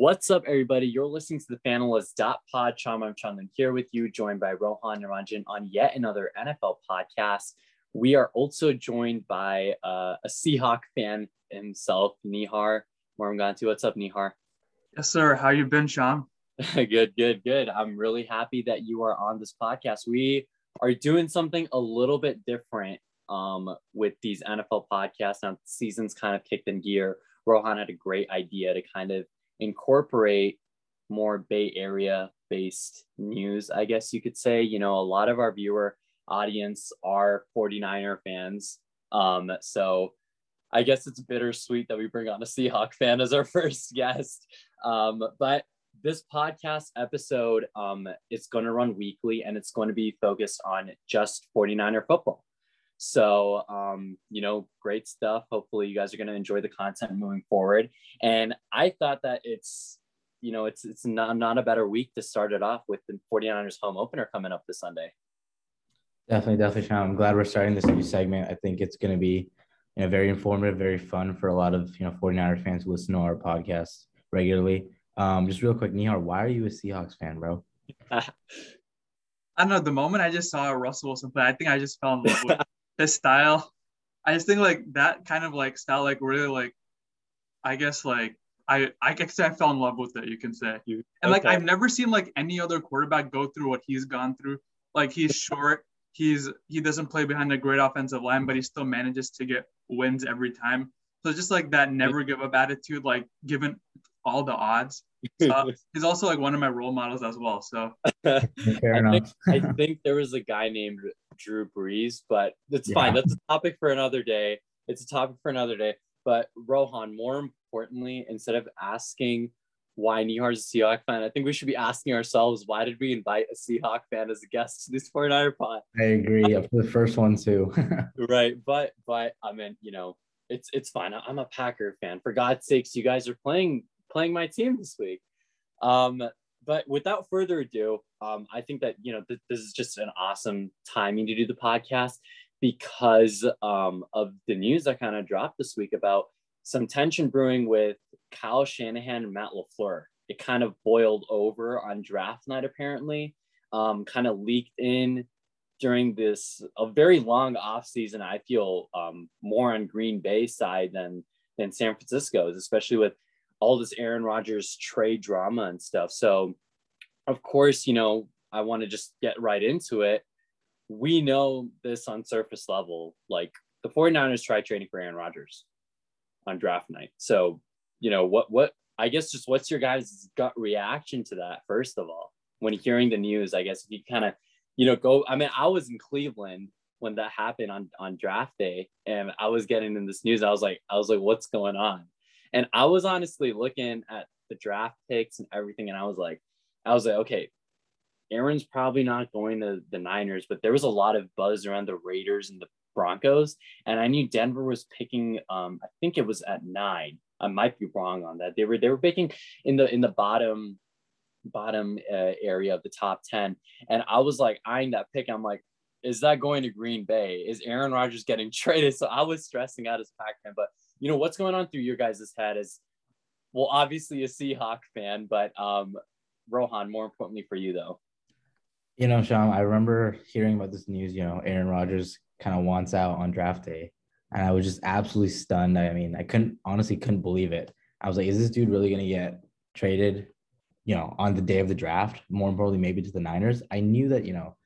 What's up, everybody? You're listening to the Fanalist.pod. Shyam Ramachandran here with you, joined by Rohan Niranjan on yet another NFL podcast. We are also joined by uh, a Seahawk fan himself, Nihar Moramganti. What's up, Nihar? Yes, sir. How you been, Sean? good, good, good. I'm really happy that you are on this podcast. We are doing something a little bit different um, with these NFL podcasts. Now, the season's kind of kicked in gear. Rohan had a great idea to kind of incorporate more Bay Area based news, I guess you could say. You know, a lot of our viewer audience are 49er fans. Um, so I guess it's bittersweet that we bring on a Seahawk fan as our first guest. Um, but this podcast episode um, is going to run weekly and it's going to be focused on just 49er football. So, um, you know, great stuff. Hopefully, you guys are going to enjoy the content moving forward. And I thought that it's, you know, it's it's not, not a better week to start it off with the 49ers home opener coming up this Sunday. Definitely, definitely, Sean. I'm glad we're starting this new segment. I think it's going to be, you know, very informative, very fun for a lot of you know 49er fans who listen to our podcast regularly. Um, just real quick, Nihar, why are you a Seahawks fan, bro? I don't know. The moment I just saw Russell Wilson play, I think I just fell in love with his style. I just think like that kind of like style, like really like, I guess like I I guess I fell in love with it. You can say, and okay. like I've never seen like any other quarterback go through what he's gone through. Like he's short, he's he doesn't play behind a great offensive line, but he still manages to get wins every time. So just like that never give up attitude, like given all the odds. So, he's also like one of my role models as well. So fair I. Think, I think there was a guy named Drew Brees, but it's yeah. fine. That's a topic for another day. It's a topic for another day. But Rohan, more importantly, instead of asking why Nihar's a Seahawk fan, I think we should be asking ourselves why did we invite a Seahawk fan as a guest to this 49er pod? I agree. Um, the first one too. right. But but I mean, you know, it's it's fine. I'm a Packer fan. For God's sakes, you guys are playing playing my team this week. Um, but without further ado, um, I think that you know th- this is just an awesome timing to do the podcast because um, of the news that kind of dropped this week about some tension brewing with Kyle Shanahan and Matt LaFleur. It kind of boiled over on draft night, apparently, um, kind of leaked in during this a very long off season. I feel um, more on Green Bay side than than San Francisco's, especially with all this Aaron Rodgers trade drama and stuff. So, of course, you know, I want to just get right into it. We know this on surface level. Like the 49ers tried trading for Aaron Rodgers on draft night. So, you know, what, what, I guess just what's your guys' gut reaction to that, first of all, when hearing the news? I guess if you kind of, you know, go, I mean, I was in Cleveland when that happened on, on draft day and I was getting in this news. I was like, I was like, what's going on? And I was honestly looking at the draft picks and everything, and I was like, I was like, okay, Aaron's probably not going to the Niners, but there was a lot of buzz around the Raiders and the Broncos, and I knew Denver was picking. Um, I think it was at nine. I might be wrong on that. They were they were picking in the in the bottom bottom uh, area of the top 10 and i was like eyeing that pick i'm like is that going to green bay is aaron rodgers getting traded so i was stressing out as a pac fan but you know what's going on through your guys' head is well obviously a seahawk fan but um rohan more importantly for you though. You know sean i remember hearing about this news you know aaron rodgers kind of wants out on draft day and i was just absolutely stunned. I mean i couldn't honestly couldn't believe it. I was like is this dude really going to get traded you know on the day of the draft? More importantly maybe to the niners? I knew that you know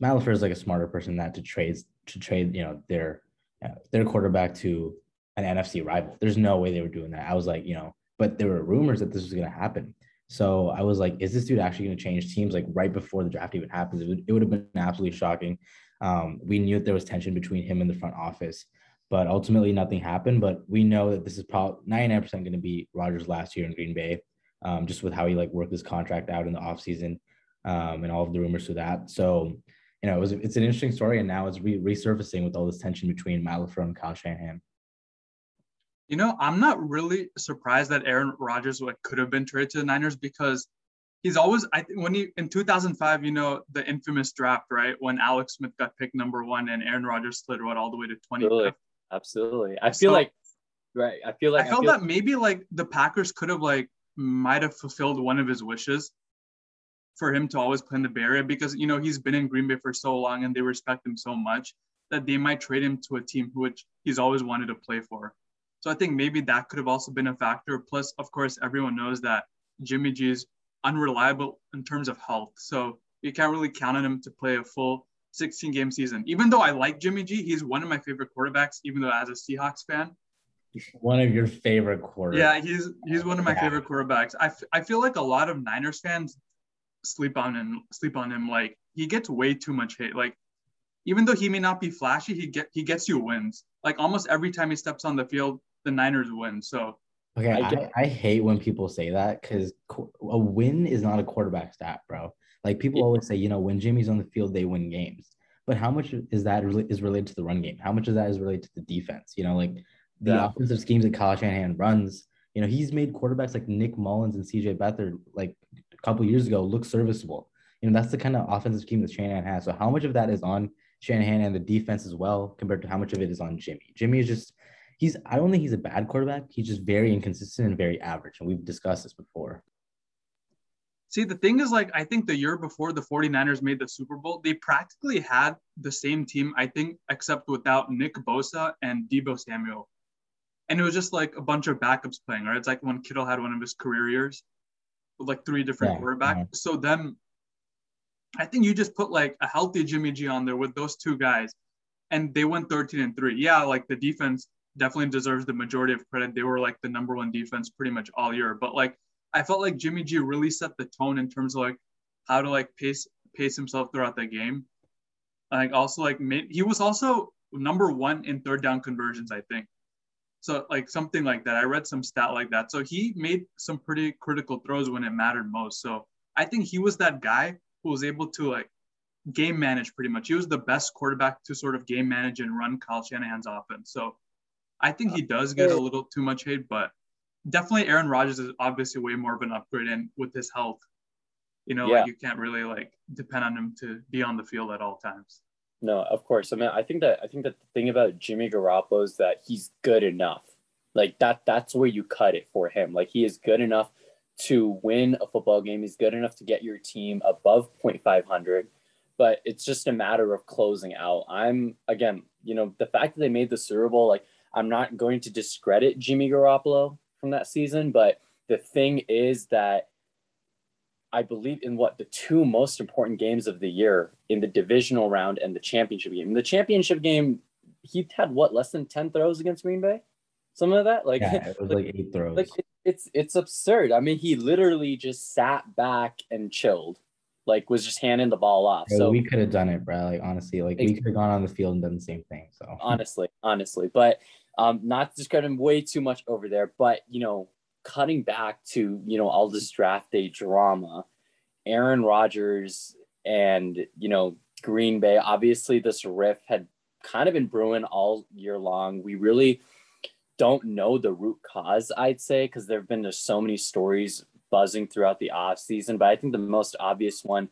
Matt LaFleur is like a smarter person than that to trade to trade you know their uh, their quarterback to an NFC rival. There's no way they were doing that. I was like, you know, but there were rumors that this was going to happen. So I was like, is this dude actually going to change teams like right before the draft even happens? It would, it would have been absolutely shocking. Um, we knew that there was tension between him and the front office, but ultimately nothing happened. But we know that this is probably 99% going to be Rodgers' last year in Green Bay, um, just with how he like worked his contract out in the offseason um, and all of the rumors to that. So, you know, it was, it's an interesting story. And now it's re- resurfacing with all this tension between LaFleur and Kyle Shanahan. You know, I'm not really surprised that Aaron Rodgers like could have been traded to the Niners because he's always I think when he in 2005, you know, the infamous draft, right? When Alex Smith got picked number one and Aaron Rodgers slid right all the way to 20. Absolutely. Absolutely. I feel so, like right. I feel like I felt I feel, that maybe like the Packers could have like might have fulfilled one of his wishes for him to always play in the Bay Area because you know he's been in Green Bay for so long and they respect him so much that they might trade him to a team which he's always wanted to play for. So I think maybe that could have also been a factor. Plus, of course, everyone knows that Jimmy G is unreliable in terms of health. So you can't really count on him to play a full 16 game season. Even though I like Jimmy G, he's one of my favorite quarterbacks, even though as a Seahawks fan. One of your favorite quarterbacks. Yeah, he's he's one of my yeah. favorite quarterbacks. I, f- I feel like a lot of Niners fans sleep on him sleep on him like he gets way too much hate like even though he may not be flashy he get he gets you wins like almost every time he steps on the field the niners win so okay i, I, I hate when people say that because a win is not a quarterback stat bro like people yeah. always say you know when jimmy's on the field they win games but how much is that really is related to the run game how much of that is related to the defense you know like the yeah. offensive schemes that Kyle Shanahan runs you know he's made quarterbacks like nick Mullens and cj beathard like a couple years ago looked serviceable. You know, that's the kind of offensive scheme that Shanahan has. So how much of that is on Shanahan and the defense as well, compared to how much of it is on Jimmy? Jimmy is just he's I don't think he's a bad quarterback. He's just very inconsistent and very average. And we've discussed this before. See, the thing is, like, I think the year before the 49ers made the Super Bowl, they practically had the same team, I think, except without Nick Bosa and Deebo Samuel. And it was just like a bunch of backups playing, right? It's like when Kittle had one of his career years with like three different yeah, quarterbacks. Yeah. So then I think you just put like a healthy Jimmy G on there with those two guys, and they went 13 and three. Yeah, like the defense definitely deserves the majority of credit. They were like the number one defense pretty much all year. But like I felt like Jimmy G really set the tone in terms of like how to like pace pace himself throughout the game. Like also like made, he was also number one in third down conversions, I think. So like something like that. I read some stat like that. So he made some pretty critical throws when it mattered most. So I think he was that guy who was able to like game manage pretty much. He was the best quarterback to sort of game manage and run Kyle Shanahan's offense. So I think he does get a little too much hate, but definitely Aaron Rodgers is obviously way more of an upgrade and with his health. You know, yeah. like you can't really like depend on him to be on the field at all times. No, of course. I mean, I think that I think that the thing about Jimmy Garoppolo is that he's good enough. Like that, that's where you cut it for him. Like he is good enough to win a football game. He's good enough to get your team above 0.500, but it's just a matter of closing out. I'm again, you know, the fact that they made the Super Bowl, like I'm not going to discredit Jimmy Garoppolo from that season, but the thing is that I believe, in what the two most important games of the year in the divisional round and the championship game. In the championship game, he had what less than ten throws against Green Bay, some of that. Like yeah, it was like, like eight throws. Like it, it's it's absurd. I mean, he literally just sat back and chilled, like was just handing the ball off. so we could have done it, bro. Like honestly, like we could have gone on the field and done the same thing. So honestly, honestly, but um, not to him way too much over there, but you know, cutting back to you know all this draft day drama Aaron Rodgers and, you know, Green Bay, obviously this riff had kind of been brewing all year long. We really don't know the root cause, I'd say, because there have been just so many stories buzzing throughout the off season. But I think the most obvious one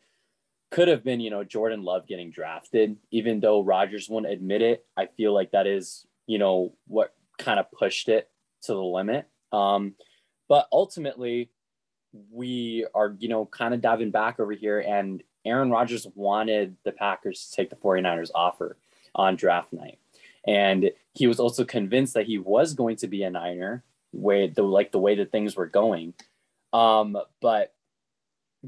could have been, you know, Jordan Love getting drafted. Even though Rodgers won't admit it, I feel like that is, you know, what kind of pushed it to the limit. Um, but ultimately, we are, you know, kind of diving back over here, and Aaron Rodgers wanted the Packers to take the 49ers offer on draft night. And he was also convinced that he was going to be a Niner, way the like the way that things were going. Um, but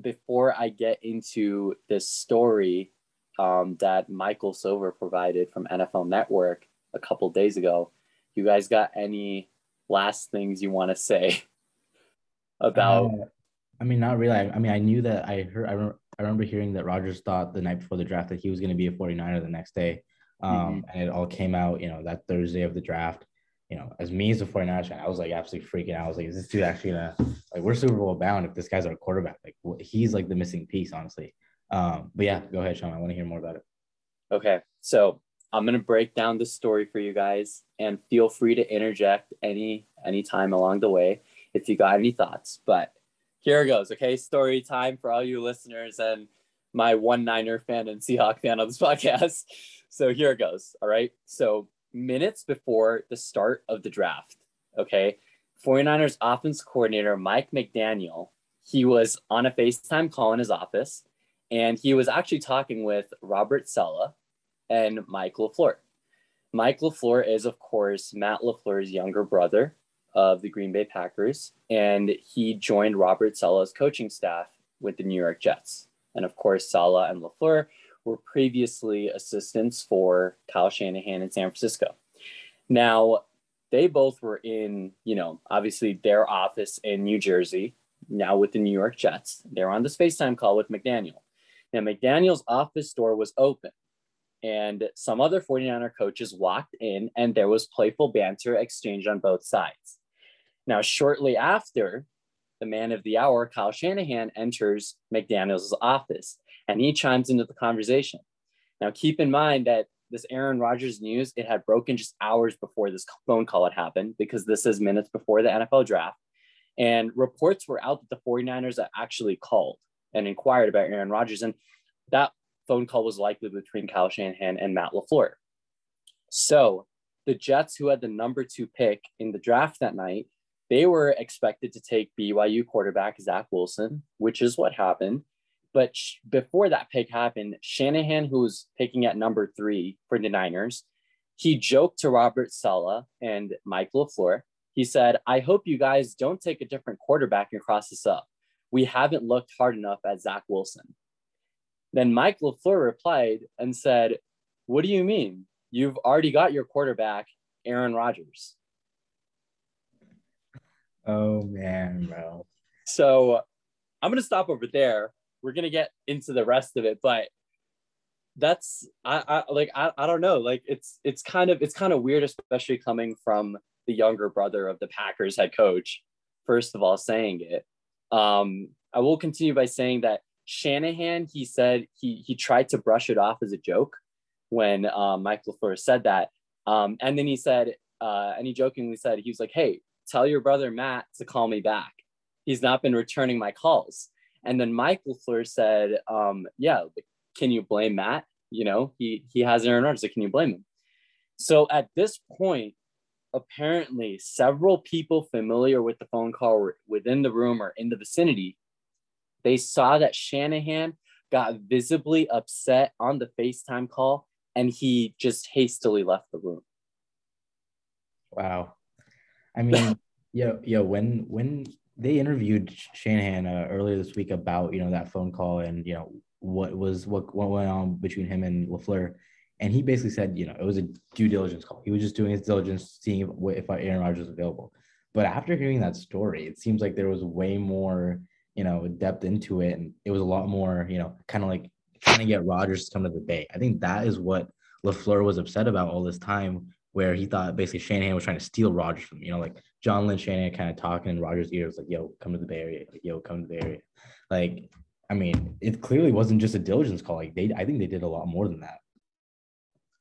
before I get into this story um, that Michael Silver provided from NFL Network a couple days ago, you guys got any last things you want to say about uh, I mean, not really. I, I mean, I knew that I heard, I, re- I remember hearing that Rodgers thought the night before the draft that he was going to be a 49er the next day. Um, mm-hmm. And it all came out, you know, that Thursday of the draft. You know, as me as a 49ers fan, I was like absolutely freaking out. I was like, is this dude actually gonna, like, we're Super Bowl bound if this guy's our quarterback? Like, he's like the missing piece, honestly. Um, but yeah, go ahead, Sean. I want to hear more about it. Okay. So I'm gonna break down the story for you guys and feel free to interject any anytime along the way if you got any thoughts. But here it goes. Okay, story time for all you listeners and my one Niner fan and Seahawk fan on this podcast. So here it goes. All right. So minutes before the start of the draft, okay, 49ers offense coordinator Mike McDaniel, he was on a FaceTime call in his office, and he was actually talking with Robert Saleh and Mike LaFleur. Mike LaFleur is, of course, Matt LaFleur's younger brother of the Green Bay Packers, and he joined Robert Saleh's coaching staff with the New York Jets. And of course, Saleh and LaFleur were previously assistants for Kyle Shanahan in San Francisco. Now, they both were in, you know, obviously their office in New Jersey, now with the New York Jets. They're on this FaceTime call with McDaniel. Now, McDaniel's office door was open, and some other 49er coaches walked in, and there was playful banter exchanged on both sides. Now, shortly after, the man of the hour, Kyle Shanahan, enters McDaniel's office and he chimes into the conversation. Now, keep in mind that this Aaron Rodgers news, it had broken just hours before this phone call had happened because this is minutes before the NFL draft. And reports were out that the 49ers actually called and inquired about Aaron Rodgers. And that phone call was likely between Kyle Shanahan and Matt LaFleur. So the Jets, who had the number two pick in the draft that night, they were expected to take BYU quarterback Zach Wilson, which is what happened. But sh- before that pick happened, Shanahan, who was picking at number three for the Niners, he joked to Robert Saleh and Mike LaFleur. He said, I hope you guys don't take a different quarterback and cross this up. We haven't looked hard enough at Zach Wilson. Then Mike LaFleur replied and said, What do you mean? You've already got your quarterback, Aaron Rodgers. Oh man, bro. So I'm gonna stop over there. We're gonna get into the rest of it, but that's I, I like I, I don't know. Like it's it's kind of it's kind of weird, especially coming from the younger brother of the Packers head coach. First of all, saying it. Um, I will continue by saying that Shanahan, he said he he tried to brush it off as a joke when um, Mike LaFleur said that. Um, and then he said, uh, and he jokingly said, he was like, hey, tell your brother Matt to call me back. He's not been returning my calls. And then Mike LaFleur said, um, yeah, can you blame Matt? You know, he, he has Aaron Rodgers. So can you blame him? So at this point, apparently several people familiar with the phone call were within the room or in the vicinity. They saw that Shanahan got visibly upset on the FaceTime call and he just hastily left the room. Wow. I mean, yeah, yeah. When when they interviewed Shanahan uh, earlier this week about you know that phone call and you know what was what what went on between him and LaFleur, and he basically said you know it was a due diligence call. He was just doing his diligence, seeing if, if Aaron Rodgers was available. But after hearing that story, it seems like there was way more you know depth into it, and it was a lot more you know kind of like trying to get Rodgers to come to the Bay. I think that is what LaFleur was upset about all this time where he thought basically Shanahan was trying to steal Rodgers from, you know, like John Lynch, Shanahan kind of talking in Rodgers' ears, like, yo, come to the Bay Area, like, yo, come to the Bay Area. Like, I mean, it clearly wasn't just a diligence call. Like, they, I think they did a lot more than that.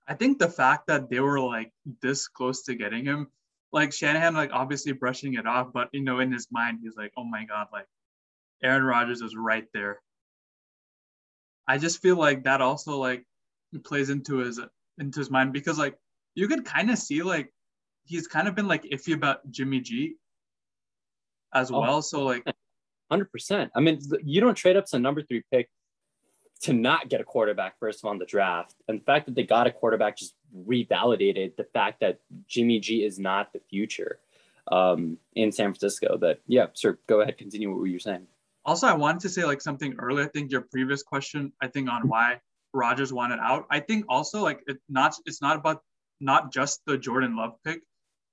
I think the fact that they were like this close to getting him, like Shanahan, like obviously brushing it off, but you know, in his mind, he's like, oh my God, like Aaron Rodgers is right there. I just feel like that also like plays into his into his mind because like you could kind of see like he's kind of been like iffy about Jimmy G as oh, well. So like, hundred percent. I mean, you don't trade up to number three pick to not get a quarterback first of all in the draft, and the fact that they got a quarterback just revalidated the fact that Jimmy G is not the future um, in San Francisco. But yeah, sir, go ahead, continue what you were saying. Also, I wanted to say like something earlier. I think your previous question, I think on why Rodgers wanted out. I think also like it not it's not about not just the Jordan Love pick,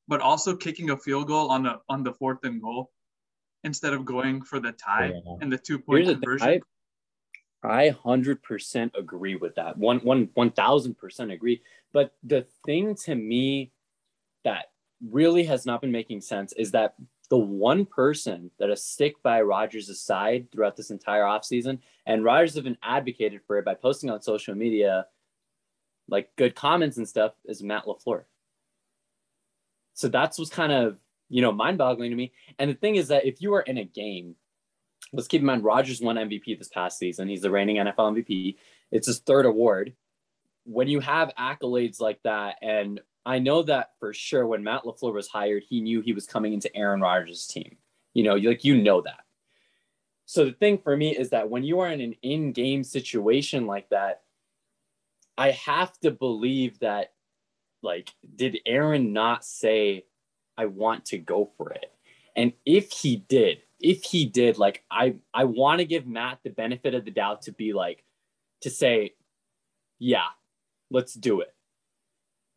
but also kicking a field goal on the on the fourth and goal instead of going for the tie yeah. and the two point conversion. I hundred percent agree with that. One one one thousand percent agree. But the thing to me that really has not been making sense is that the one person that has stick by Rodgers' side throughout this entire offseason, and Rodgers have been advocated for it by posting on social media like good comments and stuff is Matt LaFleur. So that's what's kind of, you know, mind boggling to me. And the thing is that if you are in a game, let's keep in mind Rodgers won MVP this past season. He's the reigning NFL MVP. It's his third award. When you have accolades like that and I know that for sure when Matt LaFleur was hired, he knew he was coming into Aaron Rodgers' team. You know, like you know that. So the thing for me is that when you are in an in-game situation like that, I have to believe that like did Aaron not say I want to go for it? And if he did, if he did, like I I want to give Matt the benefit of the doubt to be like to say, yeah, let's do it.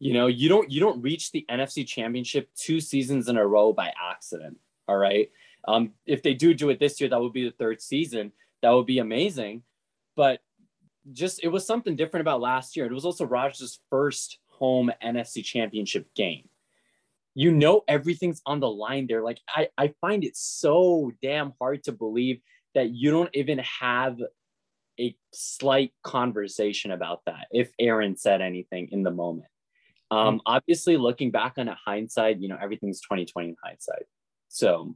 You know, you don't you don't reach the NFC Championship two seasons in a row by accident. All right. Um, if they do do it this year, that would be the third season. That would be amazing. But just it was something different about last year. It was also Rodgers' first home NFC Championship game you know everything's on the line there. Like I, I find it so damn hard to believe that you don't even have a slight conversation about that if Aaron said anything in the moment. Um, mm-hmm. obviously looking back on it hindsight, you know, everything's 2020 in hindsight. So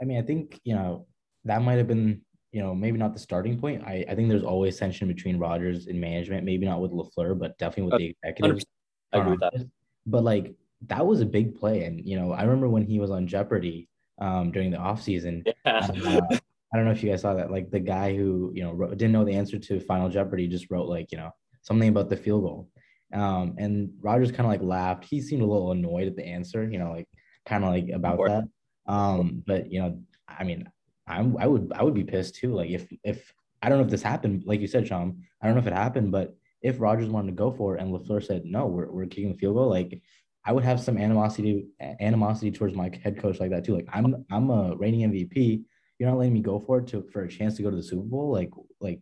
I mean, I think, you know, that might have been, you know, maybe not the starting point. I, I think there's always tension between Rodgers and management, maybe not with LaFleur, but definitely with the executives. I agree with that. But like that was a big play. And, you know, I remember when he was on Jeopardy um, during the offseason. Yeah. Uh, I don't know if you guys saw that. Like the guy who, you know, wrote, didn't know the answer to Final Jeopardy just wrote, like, you know, something about the field goal. Um, and Rodgers kind of like laughed. He seemed a little annoyed at the answer, you know, like kind of like about that. Um, but, you know, I mean, I'm, I would, I would be pissed too. Like if, if, I don't know if this happened, like you said, Sean, I don't know if it happened, but if Rodgers wanted to go for it and LaFleur said, no, we're, we're kicking the field goal, like I would have some animosity animosity towards my head coach like that too. Like I'm I'm a reigning MVP. You're not letting me go for it to for a chance to go to the Super Bowl. Like like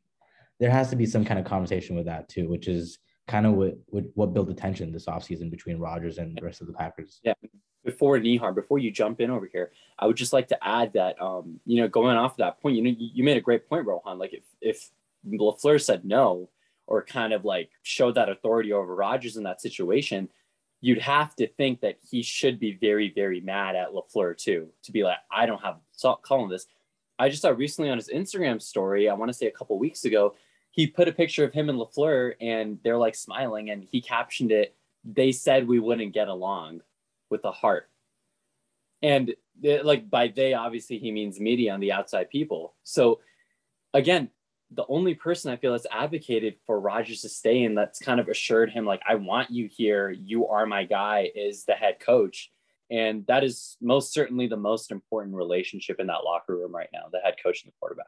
there has to be some kind of conversation with that too, which is kind of what what, what built the tension this offseason between Rodgers and the rest of the Packers. Yeah. Before Nihar, before you jump in over here, I would just like to add that um, you know, going off of that point, you know, you, you made a great point, Rohan. Like if if LaFleur said no or kind of like showed that authority over Rodgers in that situation, you'd have to think that he should be very, very mad at LaFleur too, to be like, I don't have calling this. I just saw recently on his Instagram story, I want to say a couple weeks ago, he put a picture of him and LaFleur and they're like smiling and he captioned it, they said we wouldn't get along with a heart. And it, like by they, obviously he means media and the outside people. So again, the only person I feel that's advocated for Rodgers to stay and that's kind of assured him, like, I want you here, you are my guy, is the head coach. And that is most certainly the most important relationship in that locker room right now, the head coach and the quarterback.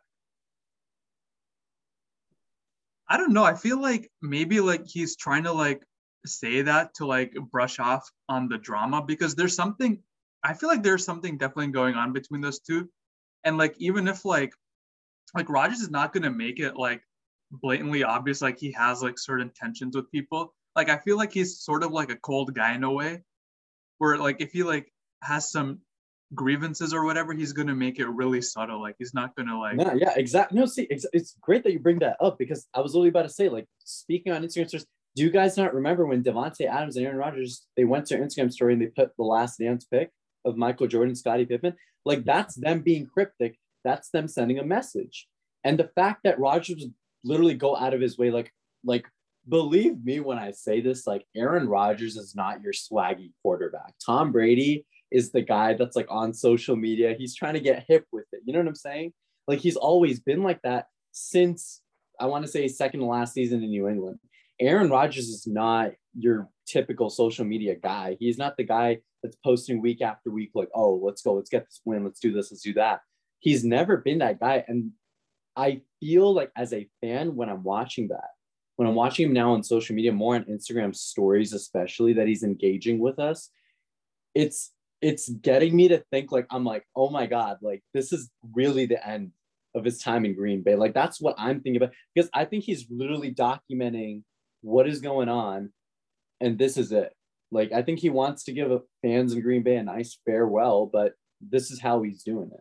I don't know. I feel like maybe like he's trying to like say that to like brush off on the drama because there's something I feel like there's something definitely going on between those two. And like even if like like Rodgers is not to make it like blatantly obvious like he has like certain tensions with people. Like I feel like he's sort of like a cold guy in a way, where like if he like has some grievances or whatever, he's gonna make it really subtle. Like he's not gonna like. Yeah, yeah, exactly. No, see, it's, it's great that you bring that up because I was literally about to say, like, speaking on Instagram stories, do you guys not remember when Davante Adams and Aaron Rodgers they went to Instagram story and they put the last dance pic of Michael Jordan, Scottie Pippen? Like that's them being cryptic that's them sending a message. And the fact that Rodgers literally go out of his way, like, like believe me when I say this, like Aaron Rodgers is not your swaggy quarterback. Tom Brady is the guy that's like on social media. He's trying to get hip with it. You know what I'm saying? Like he's always been like that since I want to say second to last season in New England. Aaron Rodgers is not your typical social media guy. He's not the guy that's posting week after week, like, oh, let's go, let's get this win, let's do this, let's do that he's never been that guy. And I feel like as a fan, when I'm watching that, when I'm watching him now on social media, more on Instagram stories, especially that he's engaging with us, it's it's getting me to think like I'm like, oh my God, like this is really the end of his time in Green Bay. Like that's what I'm thinking about because I think he's literally documenting what is going on, and this is it. Like I think he wants to give fans in Green Bay a nice farewell, but this is how he's doing it.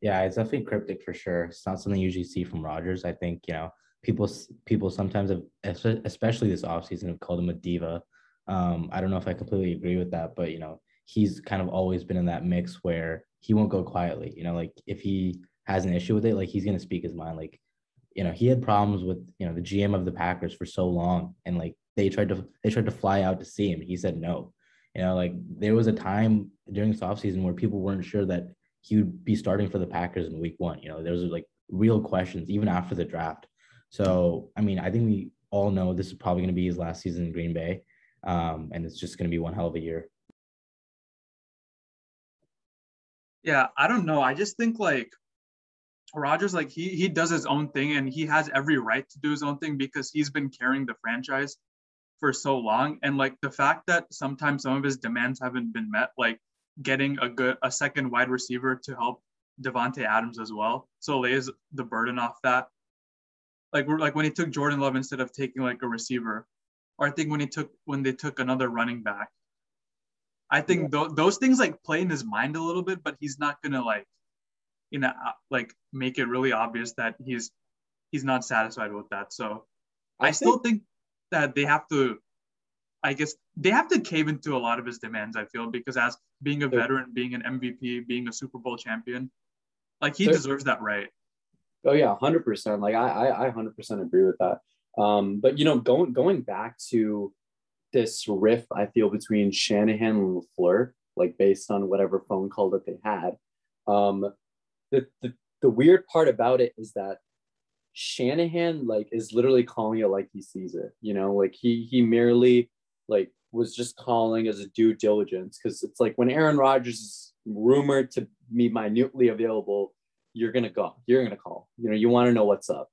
Yeah, it's definitely cryptic for sure. It's not something you usually see from Rodgers. I think you know people people sometimes have, especially this offseason, have called him a diva. Um, I don't know if I completely agree with that, but you know he's kind of always been in that mix where he won't go quietly. You know, like if he has an issue with it, like he's gonna speak his mind. Like you know he had problems with you know the GM of the Packers for so long, and like they tried to they tried to fly out to see him. He said no. You know, like there was a time during this offseason where people weren't sure that he would be starting for the Packers in week one. You know, there was like real questions even after the draft. So, I mean, I think we all know this is probably going to be his last season in Green Bay. Um, and it's just going to be one hell of a year. Yeah, I don't know. I just think like Rodgers, like he he does his own thing and he has every right to do his own thing because he's been carrying the franchise for so long. And like the fact that sometimes some of his demands haven't been met, like getting a good a second wide receiver to help Davante Adams as well. So lays the burden off that. Like we're like when he took Jordan Love instead of taking like a receiver, or I think when he took when they took another running back. I think yeah. th- those things like play in his mind a little bit, but he's not gonna like, you know, uh, like make it really obvious that he's he's not satisfied with that. So I, I think, still think that they have to I guess they have to cave into a lot of his demands. I feel because as being a veteran, being an MVP, being a Super Bowl champion, like he deserves that right. Oh yeah, hundred percent. Like I, I, hundred percent agree with that. Um, but you know, going going back to this riff, I feel between Shanahan and LaFleur, like based on whatever phone call that they had. Um, the, the the weird part about it is that Shanahan like is literally calling it like he sees it. You know, like he he merely like was just calling as a due diligence because it's like when Aaron Rodgers is rumored to be minutely available, you're gonna go, you're gonna call. You know, you want to know what's up.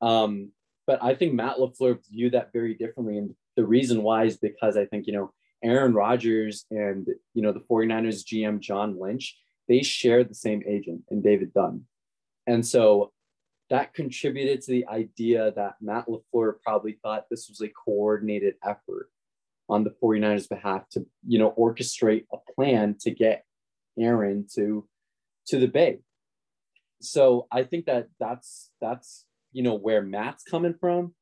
Um, but I think Matt LaFleur viewed that very differently. And the reason why is because I think, you know, Aaron Rodgers and, you know, the 49ers GM John Lynch, they share the same agent in David Dunn. And so that contributed to the idea that Matt LaFleur probably thought this was a coordinated effort on the 49ers behalf to, you know, orchestrate a plan to get Aaron to to the Bay. So I think that that's that's you know where Matt's coming from,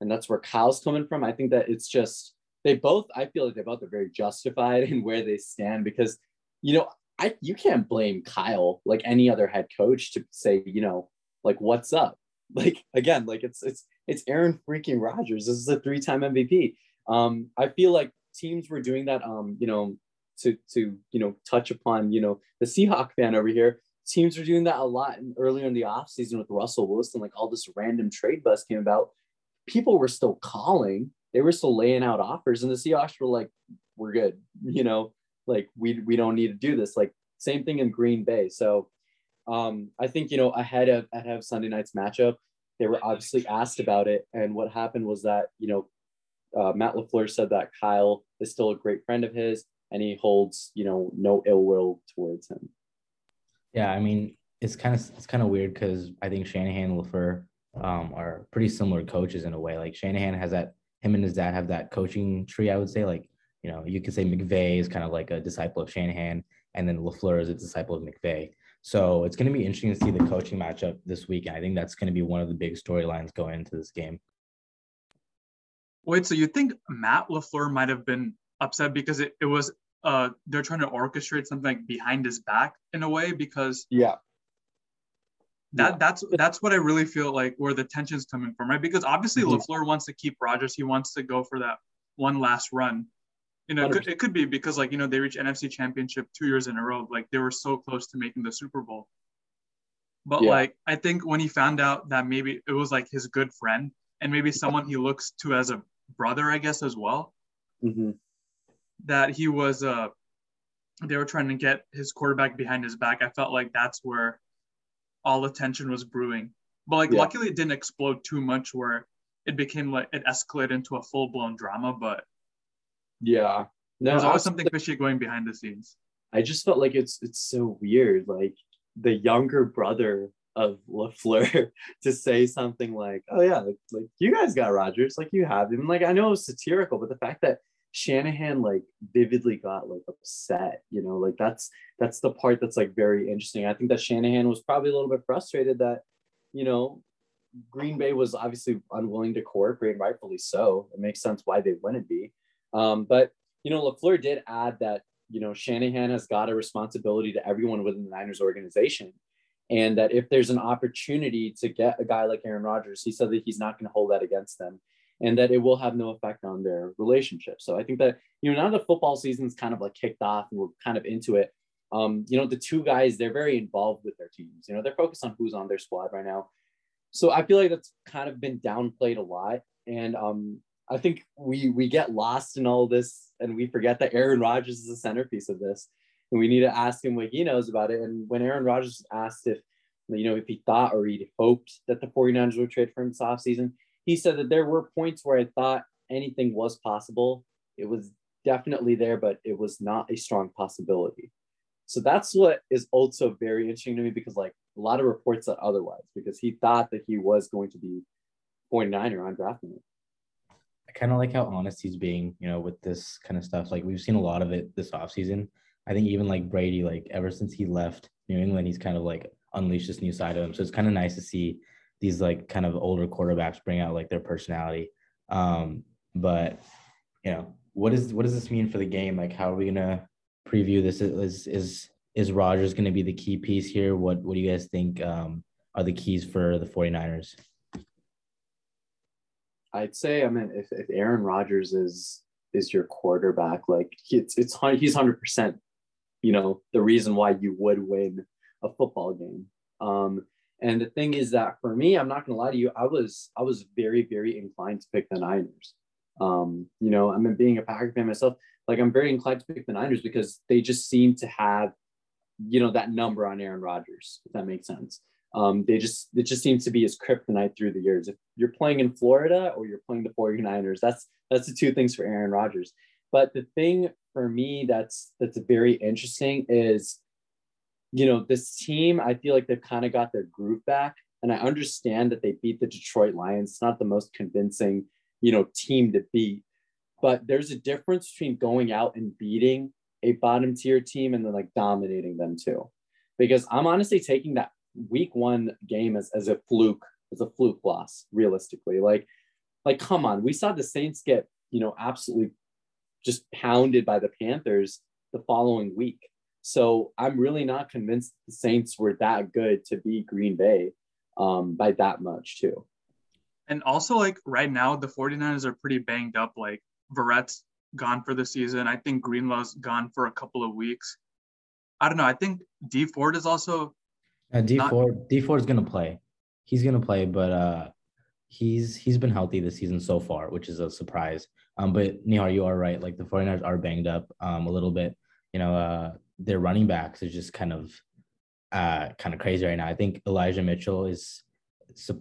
and that's where Kyle's coming from. I think that it's just they both. I feel like they both are very justified in where they stand because you know I you can't blame Kyle like any other head coach to say you know like what's up like again like it's it's it's aaron freaking rodgers this is a three-time mvp um i feel like teams were doing that um you know to to you know touch upon you know the seahawk fan over here teams were doing that a lot earlier in the offseason with russell wilson like all this random trade buzz came about people were still calling. They were still laying out offers and the seahawks were like we're good you know? Like we we don't need to do this. Like same thing in green bay. So um, I think you know ahead of ahead of Sunday night's matchup, they were obviously asked about it, and what happened was that you know uh, Matt LaFleur said that Kyle is still a great friend of his, and he holds you know no ill will towards him. Yeah, I mean it's kind of it's kind of weird because I think Shanahan LaFleur um, are pretty similar coaches in a way. Like Shanahan has that him and his dad have that coaching tree. I would say like you know you could say McVay is kind of like a disciple of Shanahan, and then LaFleur is a disciple of McVay. So it's going to be interesting to see the coaching matchup this week. I think that's going to be one of the big storylines going into this game. Wait, so you think Matt LaFleur might have been upset because it, it was uh they're trying to orchestrate something like behind his back in a way because yeah that that's that's what I really feel like where the tension's coming from, right? Because obviously mm-hmm. LaFleur wants to keep Rodgers. he wants to go for that one last run. You know, it could, it could, be because like you know they reached NFC Championship two years in a row. Like they were so close to making the Super Bowl. But yeah. like I think when he found out that maybe it was like his good friend and maybe someone he looks to as a brother, I guess as well, mm-hmm. that he was uh they were trying to get his quarterback behind his back. I felt like that's where all the tension was brewing. But like yeah. luckily it didn't explode too much where it became like it escalated into a full blown drama. But yeah. No, there's always something fishy going behind the scenes. I just felt like it's it's so weird. Like the younger brother of LaFleur to say something like, "Oh yeah, like, like you guys got Rodgers, like you have him." Like I know it was satirical, but the fact that Shanahan like vividly got like upset, you know, like that's that's the part that's like very interesting. I think that Shanahan was probably a little bit frustrated that, you know, Green Bay was obviously unwilling to cooperate, rightfully so. It makes sense why they wouldn't be. Um, but you know, LaFleur did add that you know Shanahan has got a responsibility to everyone within the Niners organization, and that if there's an opportunity to get a guy like Aaron Rodgers, he said that he's not going to hold that against them. And that it will have no effect on their relationship. So I think that, you know, now the football season's kind of like kicked off and we're kind of into it. Um, you know, the two guys, they're very involved with their teams. You know, they're focused on who's on their squad right now. So I feel like that's kind of been downplayed a lot. And um, I think we we get lost in all this and we forget that Aaron Rodgers is the centerpiece of this. And we need to ask him what he knows about it. And when Aaron Rodgers asked if, you know, if he thought or he hoped that the 49ers would trade for him this offseason, he said that there were points where I thought anything was possible. It was definitely there, but it was not a strong possibility. So that's what is also very interesting to me because like a lot of reports said otherwise because he thought that he was going to be 49er on draft night. I kind of like how honest he's being, you know, with this kind of stuff. Like we've seen a lot of it this offseason. I think even like Brady, like ever since he left New England, he's kind of like unleashed this new side of him. So it's kind of nice to see these like kind of older quarterbacks bring out like their personality. Um, but you know, what is what does this mean for the game? Like, how are we gonna preview this? Is is is Rodgers gonna be the key piece here? What what do you guys think um, are the keys for the 49ers? I'd say, I mean, if, if Aaron Rodgers is is your quarterback, like it's it's he's hundred percent, you know, the reason why you would win a football game. Um, and the thing is that for me, I'm not gonna lie to you, I was I was very very inclined to pick the Niners. Um, you know, I mean, being a Packer fan myself, like I'm very inclined to pick the Niners because they just seem to have, you know, that number on Aaron Rodgers, if that makes sense. Um, they just it just seems to be his kryptonite through the years. If you're playing in Florida or you're playing the 49ers, that's that's the two things for Aaron Rodgers. But the thing for me that's that's very interesting is you know, this team, I feel like they've kind of got their groove back. And I understand that they beat the Detroit Lions. It's not the most convincing, you know, team to beat. But there's a difference between going out and beating a bottom tier team and then like dominating them too. Because I'm honestly taking that week one game as, as a fluke, as a fluke loss, realistically. Like, like, come on. We saw the Saints get, you know, absolutely just pounded by the Panthers the following week. So I'm really not convinced the Saints were that good to beat Green Bay um, by that much too. And also like right now, the 49ers are pretty banged up. Like Verrett's gone for the season. I think Greenlaw's gone for a couple of weeks. I don't know. I think Dee Ford is also uh, Dee not- Ford Dee Ford is gonna play. He's gonna play, but uh he's he's been healthy this season so far, which is a surprise. Um, but Nihar, you are right. Like the 49ers are banged up um a little bit. You know, uh their running backs is just kind of uh kind of crazy right now. I think Elijah Mitchell is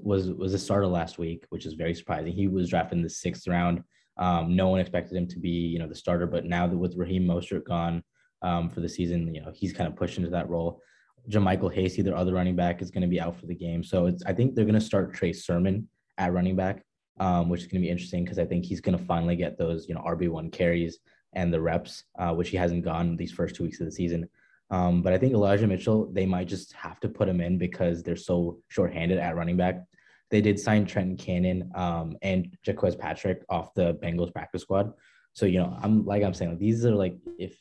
was was a starter last week, which is very surprising. He was drafted in the sixth round. Um, no one expected him to be, you know, the starter, but now that with Raheem Mostert gone um, for the season, you know, he's kind of pushed into that role. JaMycal Hasty, their other running back, is going to be out for the game. So it's I think they're going to start Trey Sermon at running back, um, which is going to be interesting because I think he's going to finally get those, you know, RB one carries and the reps, uh, which he hasn't gotten these first two weeks of the season. Um, but I think Elijah Mitchell, they might just have to put him in because they're so shorthanded at running back. They did sign Trenton Cannon um, and Jacques Patrick off the Bengals practice squad. So, you know, I'm like I'm saying, like, these are like if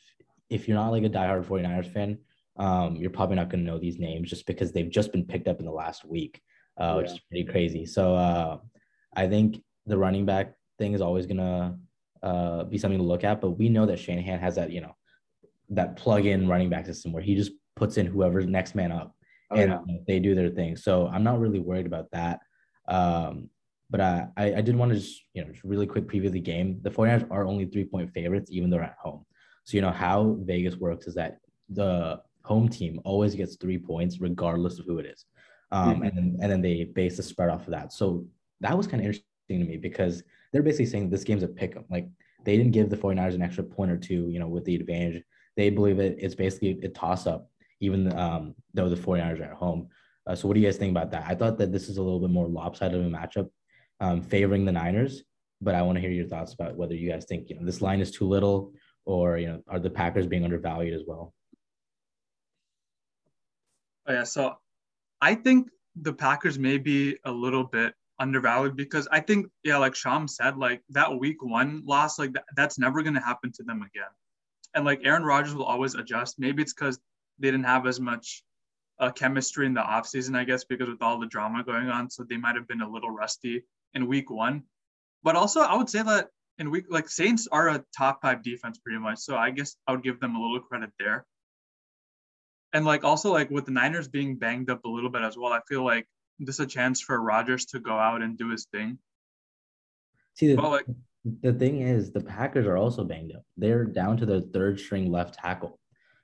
if you're not like a diehard 49ers fan, um, you're probably not going to know these names just because they've just been picked up in the last week, uh, yeah. which is pretty crazy. So uh, I think the running back thing is always going to uh, be something to look at. But we know that Shanahan has that, you know, that plug-in running back system where he just puts in whoever's next man up, oh, and yeah. they do their thing. So I'm not really worried about that. Um, but I, I, I did want to just you know just really quick preview the game. The 49ers are only three point favorites, even though they're at home. So you know how Vegas works is that the home team always gets three points regardless of who it is, um, mm-hmm. and then and then they base the spread off of that. So that was kind of interesting to me because they're basically saying this game's a pick 'em. Like they didn't give the 49ers an extra point or two, you know, with the advantage. They believe it, it's basically a toss up, even um, though the 49ers are at home. Uh, so what do you guys think about that? I thought that this is a little bit more lopsided of a matchup, um, favoring the Niners. But I want to hear your thoughts about whether you guys think you know this line is too little, or you know are the Packers being undervalued as well? Oh, yeah, so I think the Packers may be a little bit undervalued because I think, yeah, like Shyam said, like that week one loss, like that, that's never going to happen to them again. And like Aaron Rodgers will always adjust. Maybe it's because they didn't have as much uh, chemistry in the offseason, I guess, because with all the drama going on. So they might have been a little rusty in week one. But also, I would say that in week like Saints are a top five defense pretty much. So I guess I would give them a little credit there. And like also like with the Niners being banged up a little bit as well, I feel like this is a chance for Rodgers to go out and do his thing. See, the, like, the thing is, the Packers are also banged up. They're down to their third string left tackle.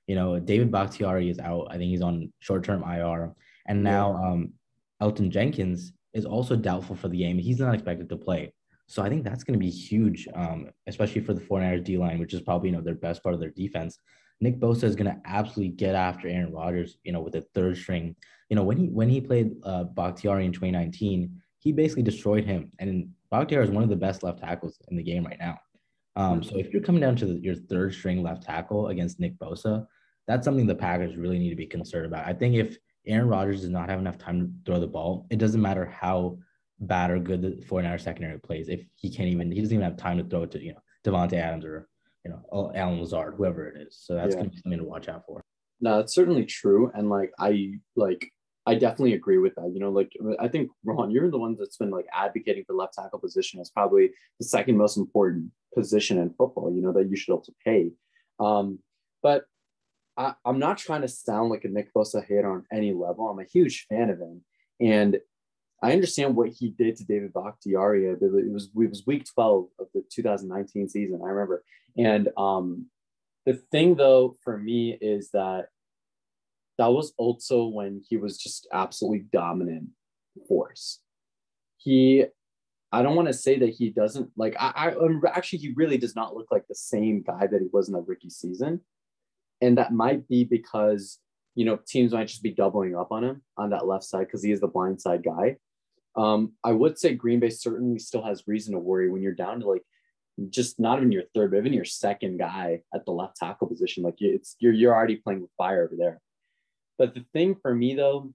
You know, David Bakhtiari is out. I think he's on short term IR. And now um, Elgton Jenkins is also doubtful for the game. He's not expected to play. So I think that's going to be huge, um, especially for the 49ers D line, which is probably you know their best part of their defense. Nick Bosa is going to absolutely get after Aaron Rodgers, you know, with the third string. You know, when he when he played uh, Bakhtiari in 2019, he basically destroyed him. And Bakhtiari is one of the best left tackles in the game right now. Um, so if you're coming down to the, your third string left tackle against Nick Bosa, that's something the Packers really need to be concerned about. I think if Aaron Rodgers does not have enough time to throw the ball, it doesn't matter how bad or good the 49er secondary plays. If he can't even, he doesn't even have time to throw it to, you know, Davante Adams or, you know, Allen Lazard, whoever it is. So that's yeah. going to be something to watch out for. No, it's certainly true. And like, I like, I definitely agree with that. You know, like I think Ron, you're the one that's been like advocating for left tackle position as probably the second most important position in football. You know that you should also pay. Um, but I, am not trying to sound like a Nick Bosa hater on any level. I'm a huge fan of him, and I understand what he did to David Bakhtiari. It was it was week 12 of the 2019 season. I remember, and um, the thing though for me is that that was also when he was just absolutely dominant force. He, I don't want to say that he doesn't like. I, I um, actually he really does not look like the same guy that he was in the rookie season, and that might be because you know teams might just be doubling up on him on that left side because he is the blind side guy. Um, I would say Green Bay certainly still has reason to worry when you're down to like just not even your third, but even your second guy at the left tackle position. Like it's you're you're already playing with fire over there. But the thing for me though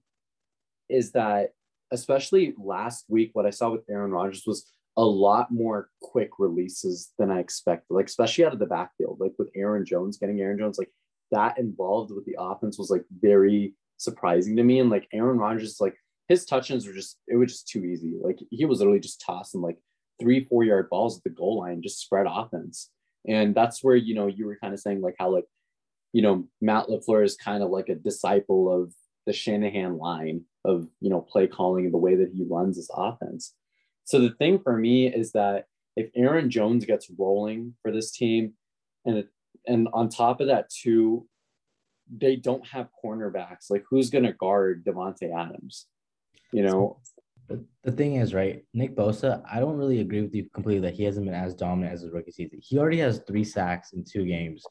is that especially last week, what I saw with Aaron Rodgers was a lot more quick releases than I expected, like especially out of the backfield, like with Aaron Jones, getting Aaron Jones, like that involved with the offense was like very surprising to me. And like Aaron Rodgers, like his touchdowns were just, it was just too easy. Like he was literally just tossing like three, four yard balls at the goal line, just spread offense. And that's where, you know, you were kind of saying like how like you know, Matt LaFleur is kind of like a disciple of the Shanahan line of, you know, play calling and the way that he runs his offense. So the thing for me is that if Aaron Jones gets rolling for this team, and and on top of that too, they don't have cornerbacks. Like who's going to guard Davante Adams? You know. The thing is, right, Nick Bosa, I don't really agree with you completely that he hasn't been as dominant as his rookie season. He already has three sacks in two games.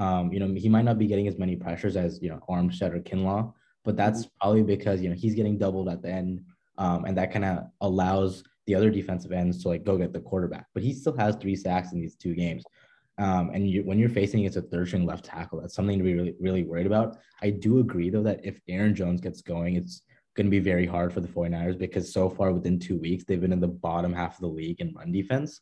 Um, you know, he might not be getting as many pressures as you know Armstead or Kinlaw, but that's mm-hmm. probably because you know he's getting doubled at the end, um, and that kind of allows the other defensive ends to like go get the quarterback. But he still has three sacks in these two games. Um, and you, when you're facing it's a third string left tackle, that's something to be really, really worried about. I do agree, though, that if Aaron Jones gets going, it's going to be very hard for the 49ers because so far within two weeks, they've been in the bottom half of the league in run defense.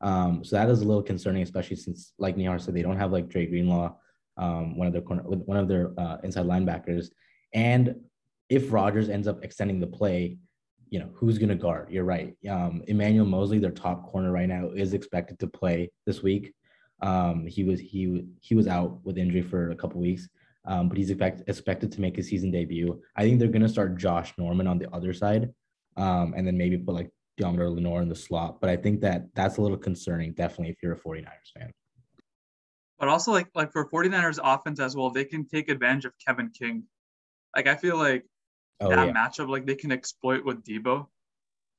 Um, so that is a little concerning, especially since, like Nihar said, they don't have like Dre Greenlaw, um, one of their corner, one of their uh, inside linebackers. And if Rodgers ends up extending the play, you know who's going to guard. You're right. Um, Emmanuel Moseley, their top corner right now, is expected to play this week. Um, he was he he was out with injury for a couple weeks, um, but he's expect, expected to make his season debut. I think they're going to start Josh Norman on the other side, um, and then maybe put like Deommodore Lenoir in the slot. But I think that that's a little concerning, definitely, if you're a 49ers fan. But also, like like for 49ers offense as well, they can take advantage of Kevin King. Like I feel like oh, that yeah. matchup, like they can exploit with Deebo.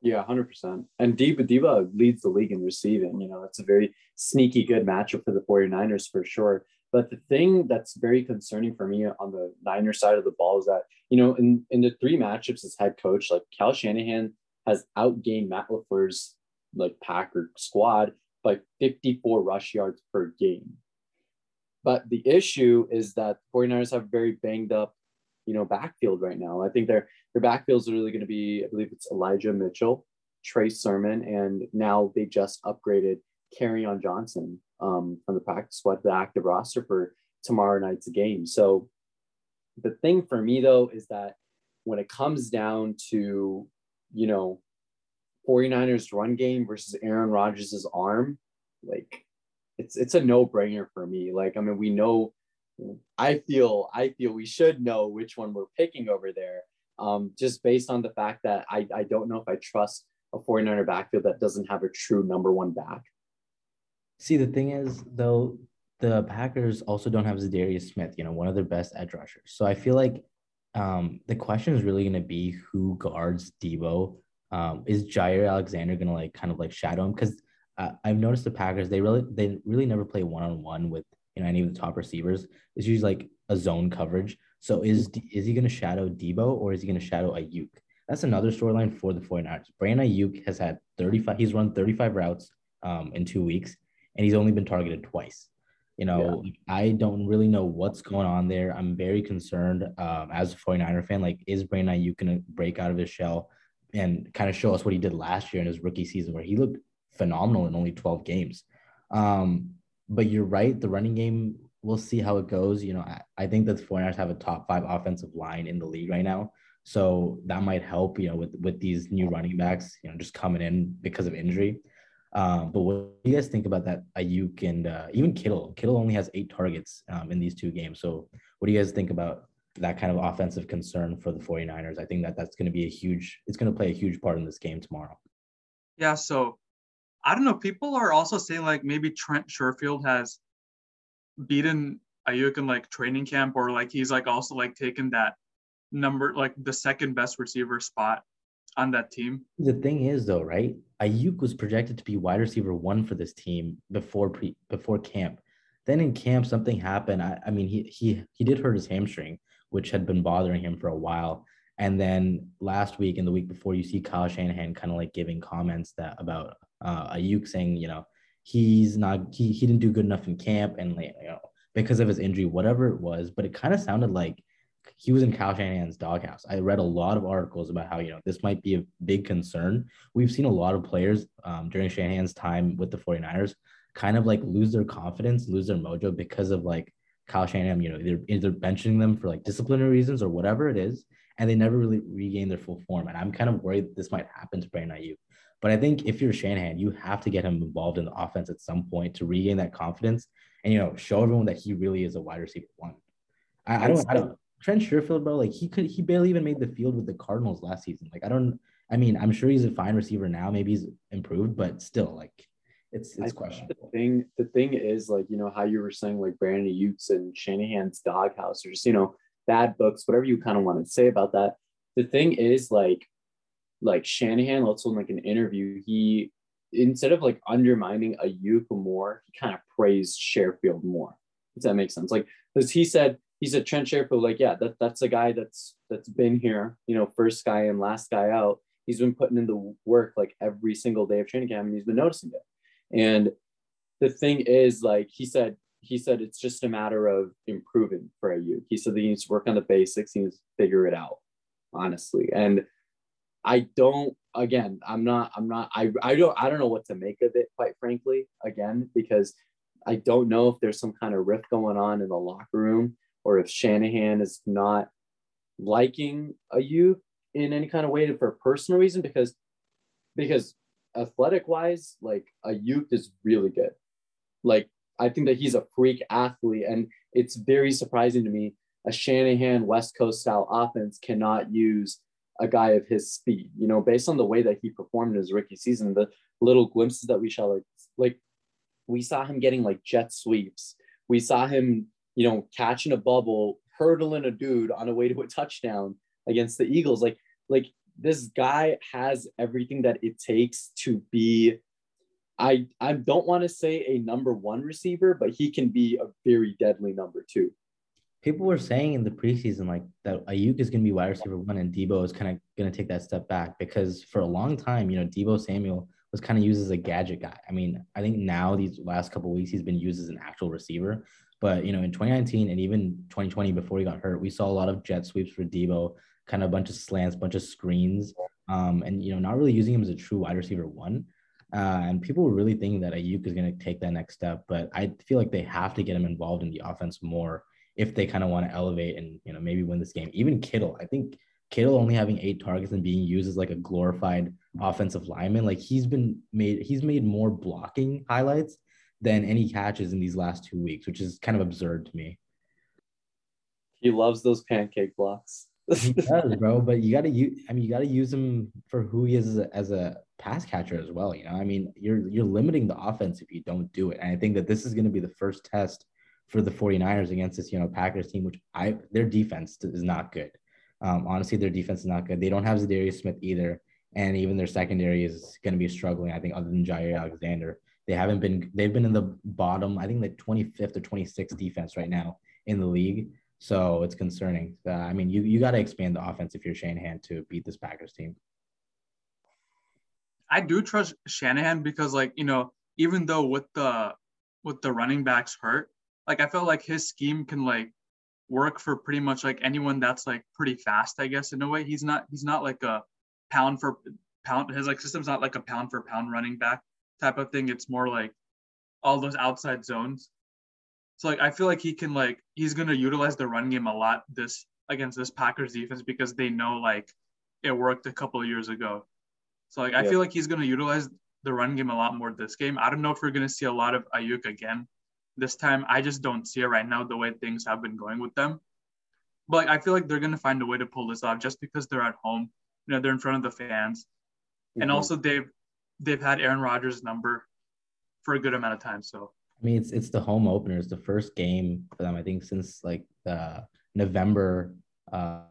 Yeah, hundred percent. And Debo, Deebo leads the league in receiving. You know, it's a very sneaky good matchup for the 49ers for sure. But the thing that's very concerning for me on the Niners side of the ball is that, you know, in, in the three matchups as head coach, like Kyle Shanahan has outgained Matt LaFleur's like Packer squad by 54 rush yards per game. But the issue is that 49ers have very banged up, you know, backfield right now. I think their their backfields are really going to be, I believe it's Elijah Mitchell, Trey Sermon, and now they just upgraded Kerryon Johnson um, from the practice squad to the active roster for tomorrow night's game. So the thing for me though is that when it comes down to you know, 49ers run game versus Aaron Rodgers' arm, like it's it's a no-brainer for me. Like, I mean, we know I feel I feel we should know which one we're picking over there. Um, just based on the fact that I, I don't know if I trust a 49er backfield that doesn't have a true number one back. See, the thing is, though, the Packers also don't have Za'Darius Smith, you know, one of their best edge rushers. So I feel like um, the question is really going to be who guards Deebo. Um, is Jaire Alexander going to like kind of like shadow him? Because uh, I've noticed the Packers they really they really never play one on one with you know any of the top receivers. It's usually like a zone coverage. So is is he going to shadow Deebo or is he going to shadow Aiyuk? That's another storyline for the 49ers. Brandon Aiyuk has had 35, he's run 35 routes um, in two weeks, and he's only been targeted twice. You know, yeah. I don't really know what's going on there. I'm very concerned um, as a 49er fan. Like, is Brandon Aiyuk going to break out of his shell and kind of show us what he did last year in his rookie season, where he looked phenomenal in only 12 games? Um, but you're right. The running game, we'll see how it goes. You know, I, I think that the 49ers have a top five offensive line in the league right now. So that might help, you know, with with these new running backs, you know, just coming in because of injury. Um, but what do you guys think about that? Aiyuk and uh, even Kittle. Kittle only has eight targets um, in these two games. So what do you guys think about that kind of offensive concern for the 49ers? I think that that's going to be a huge. It's going to play a huge part in this game tomorrow. Yeah. So I don't know. People are also saying like maybe Trent Sherfield has beaten Aiyuk in like training camp, or like he's like also like taken that number like the second best receiver spot on that team. The thing is though, right? Aiyuk was projected to be wide receiver one for this team before pre before camp. Then in camp something happened. I, I mean he he he did hurt his hamstring, which had been bothering him for a while. And then last week and the week before, you see Kyle Shanahan kind of like giving comments that about uh, Aiyuk saying, you know, he's not he he didn't do good enough in camp and like you know because of his injury, whatever it was. But it kind of sounded like he was in Kyle Shanahan's doghouse. I read a lot of articles about how, you know, this might be a big concern. We've seen a lot of players um, during Shanahan's time with the 49ers kind of like lose their confidence, lose their mojo because of like Kyle Shanahan, you know, either, either benching them for like disciplinary reasons or whatever it is. And they never really regain their full form. And I'm kind of worried this might happen to Brandon Aiyuk. But I think if you're Shanahan, you have to get him involved in the offense at some point to regain that confidence and, you know, show everyone that he really is a wide receiver one. I, I don't, I don't, Trent Sherfield, bro, like he could he barely even made the field with the Cardinals last season. Like I don't I mean, I'm sure he's a fine receiver now. Maybe he's improved, but still, like it's it's questionable. The thing the thing is like, you know, how you were saying like Brandon Aiyuk's and Shanahan's doghouse, or just, you know, bad books, whatever you kind of want to say about that. The thing is like like Shanahan, let's in like an interview, he instead of like undermining a Aiyuk more, he kind of praised Sherfield more. Does that make sense? Like, because he said he's a Trent Sherfield. Like, yeah, that, that's a guy that's that's been here, you know, first guy and last guy out. He's been putting in the work like every single day of training camp, and he's been noticing it. And the thing is, like he said, he said it's just a matter of improving for Aiyuk. He said that he needs to work on the basics, he needs to figure it out, honestly. And I don't again, I'm not, I'm not, I I don't I don't know what to make of it, quite frankly, again, because I don't know if there's some kind of rift going on in the locker room or if Shanahan is not liking Aiyuk in any kind of way for a personal reason because because athletic wise, like Aiyuk is really good. Like I think that he's a freak athlete, and it's very surprising to me a Shanahan West Coast style offense cannot use a guy of his speed. You know, based on the way that he performed in his rookie season, the little glimpses that we saw, like like we saw him getting like jet sweeps. We saw him you know, catching a bubble, hurdling a dude on a way to a touchdown against the Eagles. Like, like this guy has everything that it takes to be. I I don't want to say a number one receiver, but he can be a very deadly number two. People were saying in the preseason like that Aiyuk is going to be wide receiver one, and Deebo is kind of going to take that step back because for a long time, you know, Deebo Samuel was kind of used as a gadget guy. I mean, I think now these last couple weeks he's been used as an actual receiver. But you know, in 2019 and even 2020 before he got hurt, we saw a lot of jet sweeps for Deebo, kind of a bunch of slants, bunch of screens, um, and you know, not really using him as a true wide receiver one. Uh, and people were really thinking that Aiyuk is going to take that next step, but I feel like they have to get him involved in the offense more if they kind of want to elevate and you know maybe win this game. Even Kittle, I think Kittle only having eight targets and being used as like a glorified offensive lineman, Like he's been made, he's made more blocking highlights than any catches in these last two weeks, which is kind of absurd to me. He loves those pancake blocks. he does, bro. But you got to use. I mean, you got to use him for who he is as a, as a pass catcher as well. You know, I mean, you're you're limiting the offense if you don't do it. And I think that this is going to be the first test for the 49ers against this, you know, Packers team, which I their defense is not good. Um, honestly, their defense is not good. They don't have Za'Darius Smith either, and even their secondary is going to be struggling. I think other than Jaire Alexander, they haven't been. They've been in the bottom. I think the 25th or 26th defense right now in the league. So it's concerning. Uh, I mean, you you got to expand the offense if you're Shanahan to beat this Packers team. I do trust Shanahan because, like, you know, even though with the with the running backs hurt, like I feel like his scheme can like work for pretty much like anyone that's like pretty fast. I guess in a way, he's not he's not like a pound for pound. His like system's not like a pound for pound running back type of thing. It's more like all those outside zones. So like I feel like he can like he's gonna utilize the run game a lot this against this Packers defense because they know like it worked a couple of years ago. So like I feel like he's gonna utilize the run game a lot more this game. I don't know if we're gonna see a lot of Aiyuk again this time. I just don't see it right now the way things have been going with them. But like, I feel like they're gonna find a way to pull this off just because they're at home. You know, they're in front of the fans, mm-hmm. and also they've they've had Aaron Rodgers' number for a good amount of time. So I mean, it's it's the home opener. It's the first game for them. I think since like uh, November uh,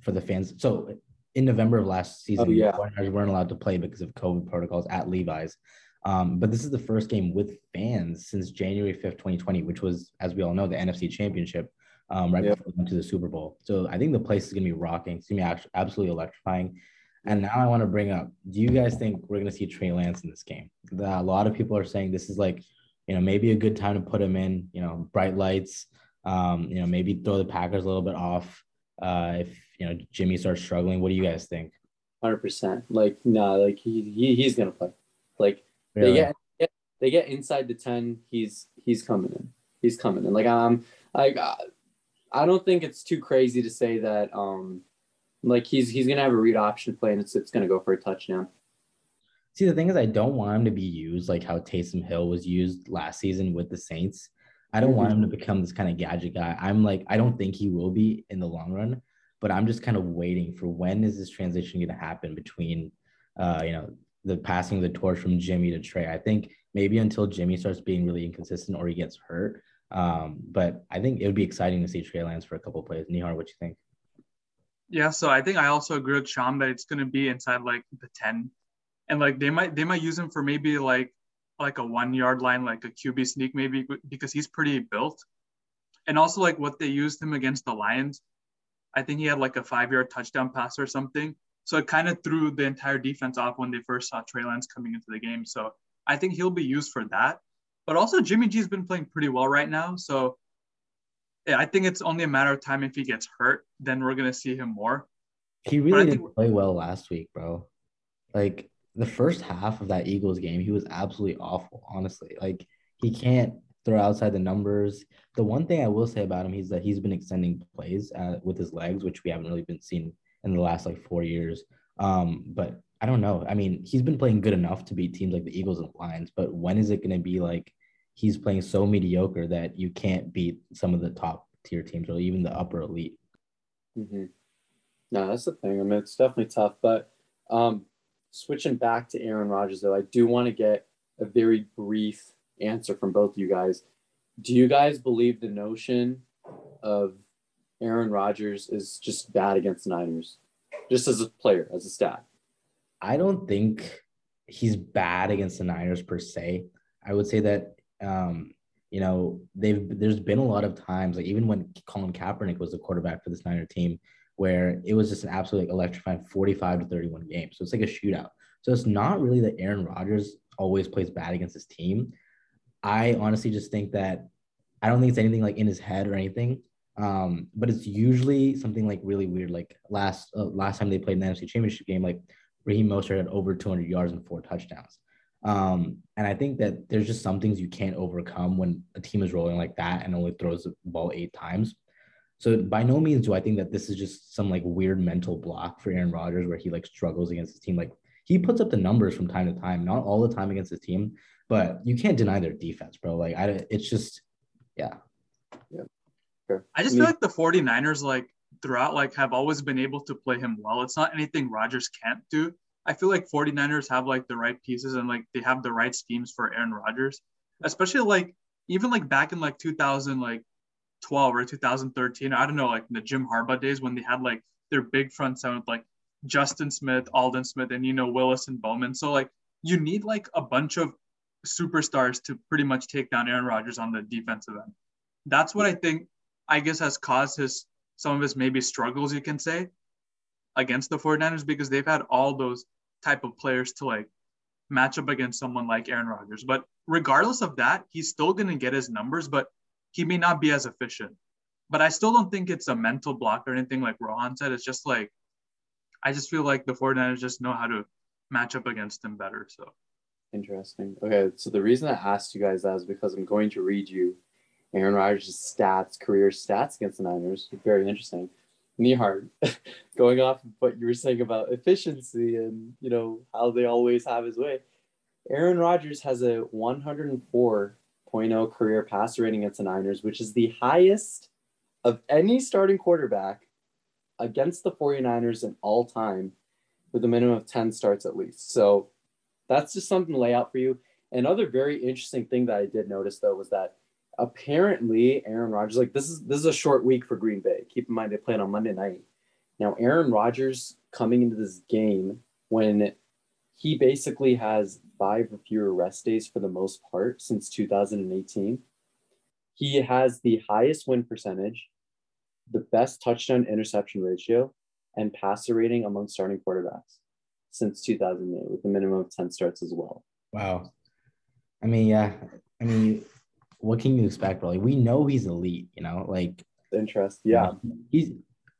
for the fans. So in November of last season, oh, yeah. the weren't allowed to play because of COVID protocols at Levi's. Um, but this is the first game with fans since January 5th, 2020, which was, as we all know, the NFC Championship um, right yep. before we went to the Super Bowl. So I think the place is going to be rocking. It's going to be absolutely electrifying. And now I want to bring up do you guys think we're going to see Trey Lance in this game? The, a lot of people are saying this is like you know, maybe a good time to put him in, you know, bright lights, um, you know, maybe throw the Packers a little bit off uh, if, you know, Jimmy starts struggling. What do you guys think? 100%. Like, no, nah, like he, he he's going to play. Like, really? they get, they get inside the 10, he's, he's coming in. He's coming in. Like, um, like, I don't think it's too crazy to say that, um, like he's he's gonna have a read option play and it's it's gonna go for a touchdown. See, the thing is, I don't want him to be used like how Taysom Hill was used last season with the Saints. I don't want him to mm-hmm. become this kind of gadget guy. I'm like, I don't think he will be in the long run, but I'm just kind of waiting for when is this transition going to happen between, uh, you know, the passing the torch from Jimmy to Trey. I think maybe until Jimmy starts being really inconsistent or he gets hurt. Um, but I think it would be exciting to see Trey Lance for a couple plays. Nihar, what you think? Yeah, so I think I also agree with Sean that it's going to be inside like the 10 and like they might they might use him for maybe like like a one yard line, like a QB sneak, maybe because he's pretty built. And also like what they used him against the Lions, I think he had like a five yard touchdown pass or something. So it kind of threw the entire defense off when they first saw Trey Lance coming into the game. So I think he'll be used for that. But also Jimmy G's been playing pretty well right now. So yeah, I think it's only a matter of time if he gets hurt, then we're gonna see him more. He really didn't play well last week, bro. Like the first half of that Eagles game, he was absolutely awful, honestly. Like he can't throw outside the numbers. The one thing I will say about him is that he's been extending plays uh, with his legs, which we haven't really been seen in the last like four years. Um, but I don't know. I mean, he's been playing good enough to beat teams like the Eagles and Lions, but when is it going to be like he's playing so mediocre that you can't beat some of the top tier teams or even the upper elite? Mm-hmm. No, that's the thing. I mean, it's definitely tough, but um, switching back to Aaron Rodgers, though, I do want to get a very brief answer from both of you guys. Do you guys believe the notion of Aaron Rodgers is just bad against the Niners, just as a player, as a stat? I don't think he's bad against the Niners per se. I would say that um, you know they've there's been a lot of times, like even when Colin Kaepernick was the quarterback for this Niner team, where it was just an absolutely electrifying 45 to 31 game. So it's like a shootout. So it's not really that Aaron Rodgers always plays bad against his team. I honestly just think that I don't think it's anything like in his head or anything. Um, but it's usually something like really weird. Like last uh, last time they played in the NFC Championship game, like Raheem Mostert had over 200 yards and four touchdowns. Um, and I think that there's just some things you can't overcome when a team is rolling like that and only throws the ball eight times. So by no means do I think that this is just some like weird mental block for Aaron Rodgers where he like struggles against his team. Like he puts up the numbers from time to time, not all the time against his team, but you can't deny their defense, bro. Like I, it's just, yeah. Yeah. Sure. I just feel like the 49ers, like throughout, like have always been able to play him well. It's not anything Rodgers can't do. I feel like 49ers have like the right pieces and like they have the right schemes for Aaron Rodgers, especially like even like back in like 2000 like 12 or 2013. I don't know, like the Jim Harbaugh days when they had like their big front seven with like Justin Smith, Aldon Smith, and you know Willis and Bowman. So like you need like a bunch of superstars to pretty much take down Aaron Rodgers on the defensive end. That's what I think I guess has caused his some of his maybe struggles you can say against the 49ers because they've had all those type of players to like match up against someone like Aaron Rodgers. But regardless of that, he's still going to get his numbers, but he may not be as efficient. But I still don't think it's a mental block or anything like Rohan said. It's just like, I just feel like the 49ers just know how to match up against him better. So interesting. Okay. So the reason I asked you guys that is because I'm going to read you Aaron Rodgers' stats, career stats against the Niners. Very interesting. Nihar, going off of what you were saying about efficiency and you know how they always have his way. Aaron Rodgers has a 104.0 career passer rating against the Niners, which is the highest of any starting quarterback against the 49ers in all time with a minimum of 10 starts at least. So that's just something to lay out for you. Another very interesting thing that I did notice though was that apparently Aaron Rodgers, like this is this is a short week for Green Bay. Keep in mind they played on Monday night. Now Aaron Rodgers coming into this game when he basically has five or fewer rest days for the most part since 2018. He has the highest win percentage, the best touchdown interception ratio, and passer rating among starting quarterbacks since 2008 with a minimum of 10 starts as well. Wow. I mean, yeah. I mean, what can you expect, bro? Like, we know he's elite, you know, like interest. Yeah. He's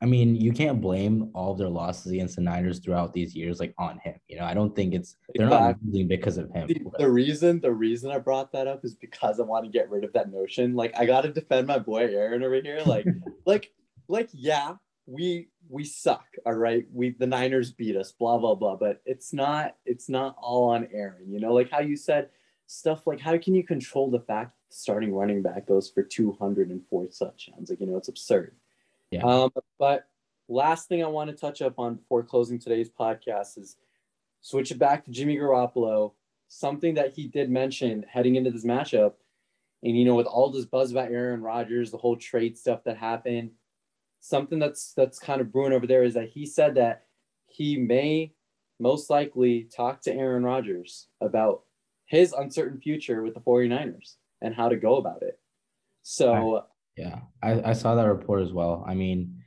I mean, you can't blame all of their losses against the Niners throughout these years like on him. You know, I don't think it's they're not losing because of him. The, the, reason the reason I brought that up is because I want to get rid of that notion. Like I gotta defend my boy Aaron over here. Like, like, like, yeah, we we suck. All right. We the Niners beat us, blah, blah, blah. But it's not, it's not all on Aaron. You know, like how you said stuff like how can you control the fact starting running back goes for 204 touchdowns? Like, you know, it's absurd. Yeah. Um, but last thing I want to touch up on before closing today's podcast is switch it back to Jimmy Garoppolo. Something that he did mention heading into this matchup, and you know, with all this buzz about Aaron Rodgers, the whole trade stuff that happened, something that's that's kind of brewing over there is that he said that he may most likely talk to Aaron Rodgers about his uncertain future with the 49ers and how to go about it. So yeah, I, I saw that report as well. I mean,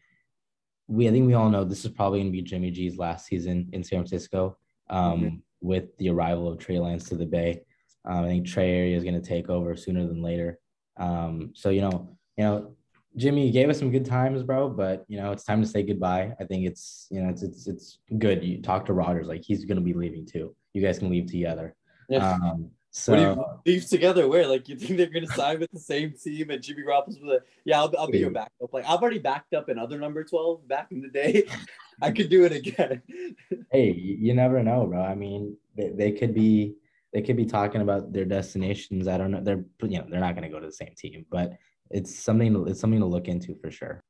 we I think we all know this is probably going to be Jimmy G's last season in San Francisco. Um, mm-hmm. with the arrival of Trey Lance to the Bay, um, I think Trey Area is going to take over sooner than later. Um, so you know, you know, Jimmy gave us some good times, bro, but you know, it's time to say goodbye. I think it's you know, it's it's it's good. You talk to Rodgers, like he's going to be leaving too. You guys can leave together. Yeah. Um, so what do you leave together? Where like you think they're gonna sign with the same team and Jimmy Garoppolo's with a yeah I'll, I'll be your backup. Like I've already backed up another number twelve back in the day. I could do it again. hey, you never know, bro. I mean, they, they could be they could be talking about their destinations. I don't know. They're you know they're not gonna go to the same team, but it's something it's something to look into for sure.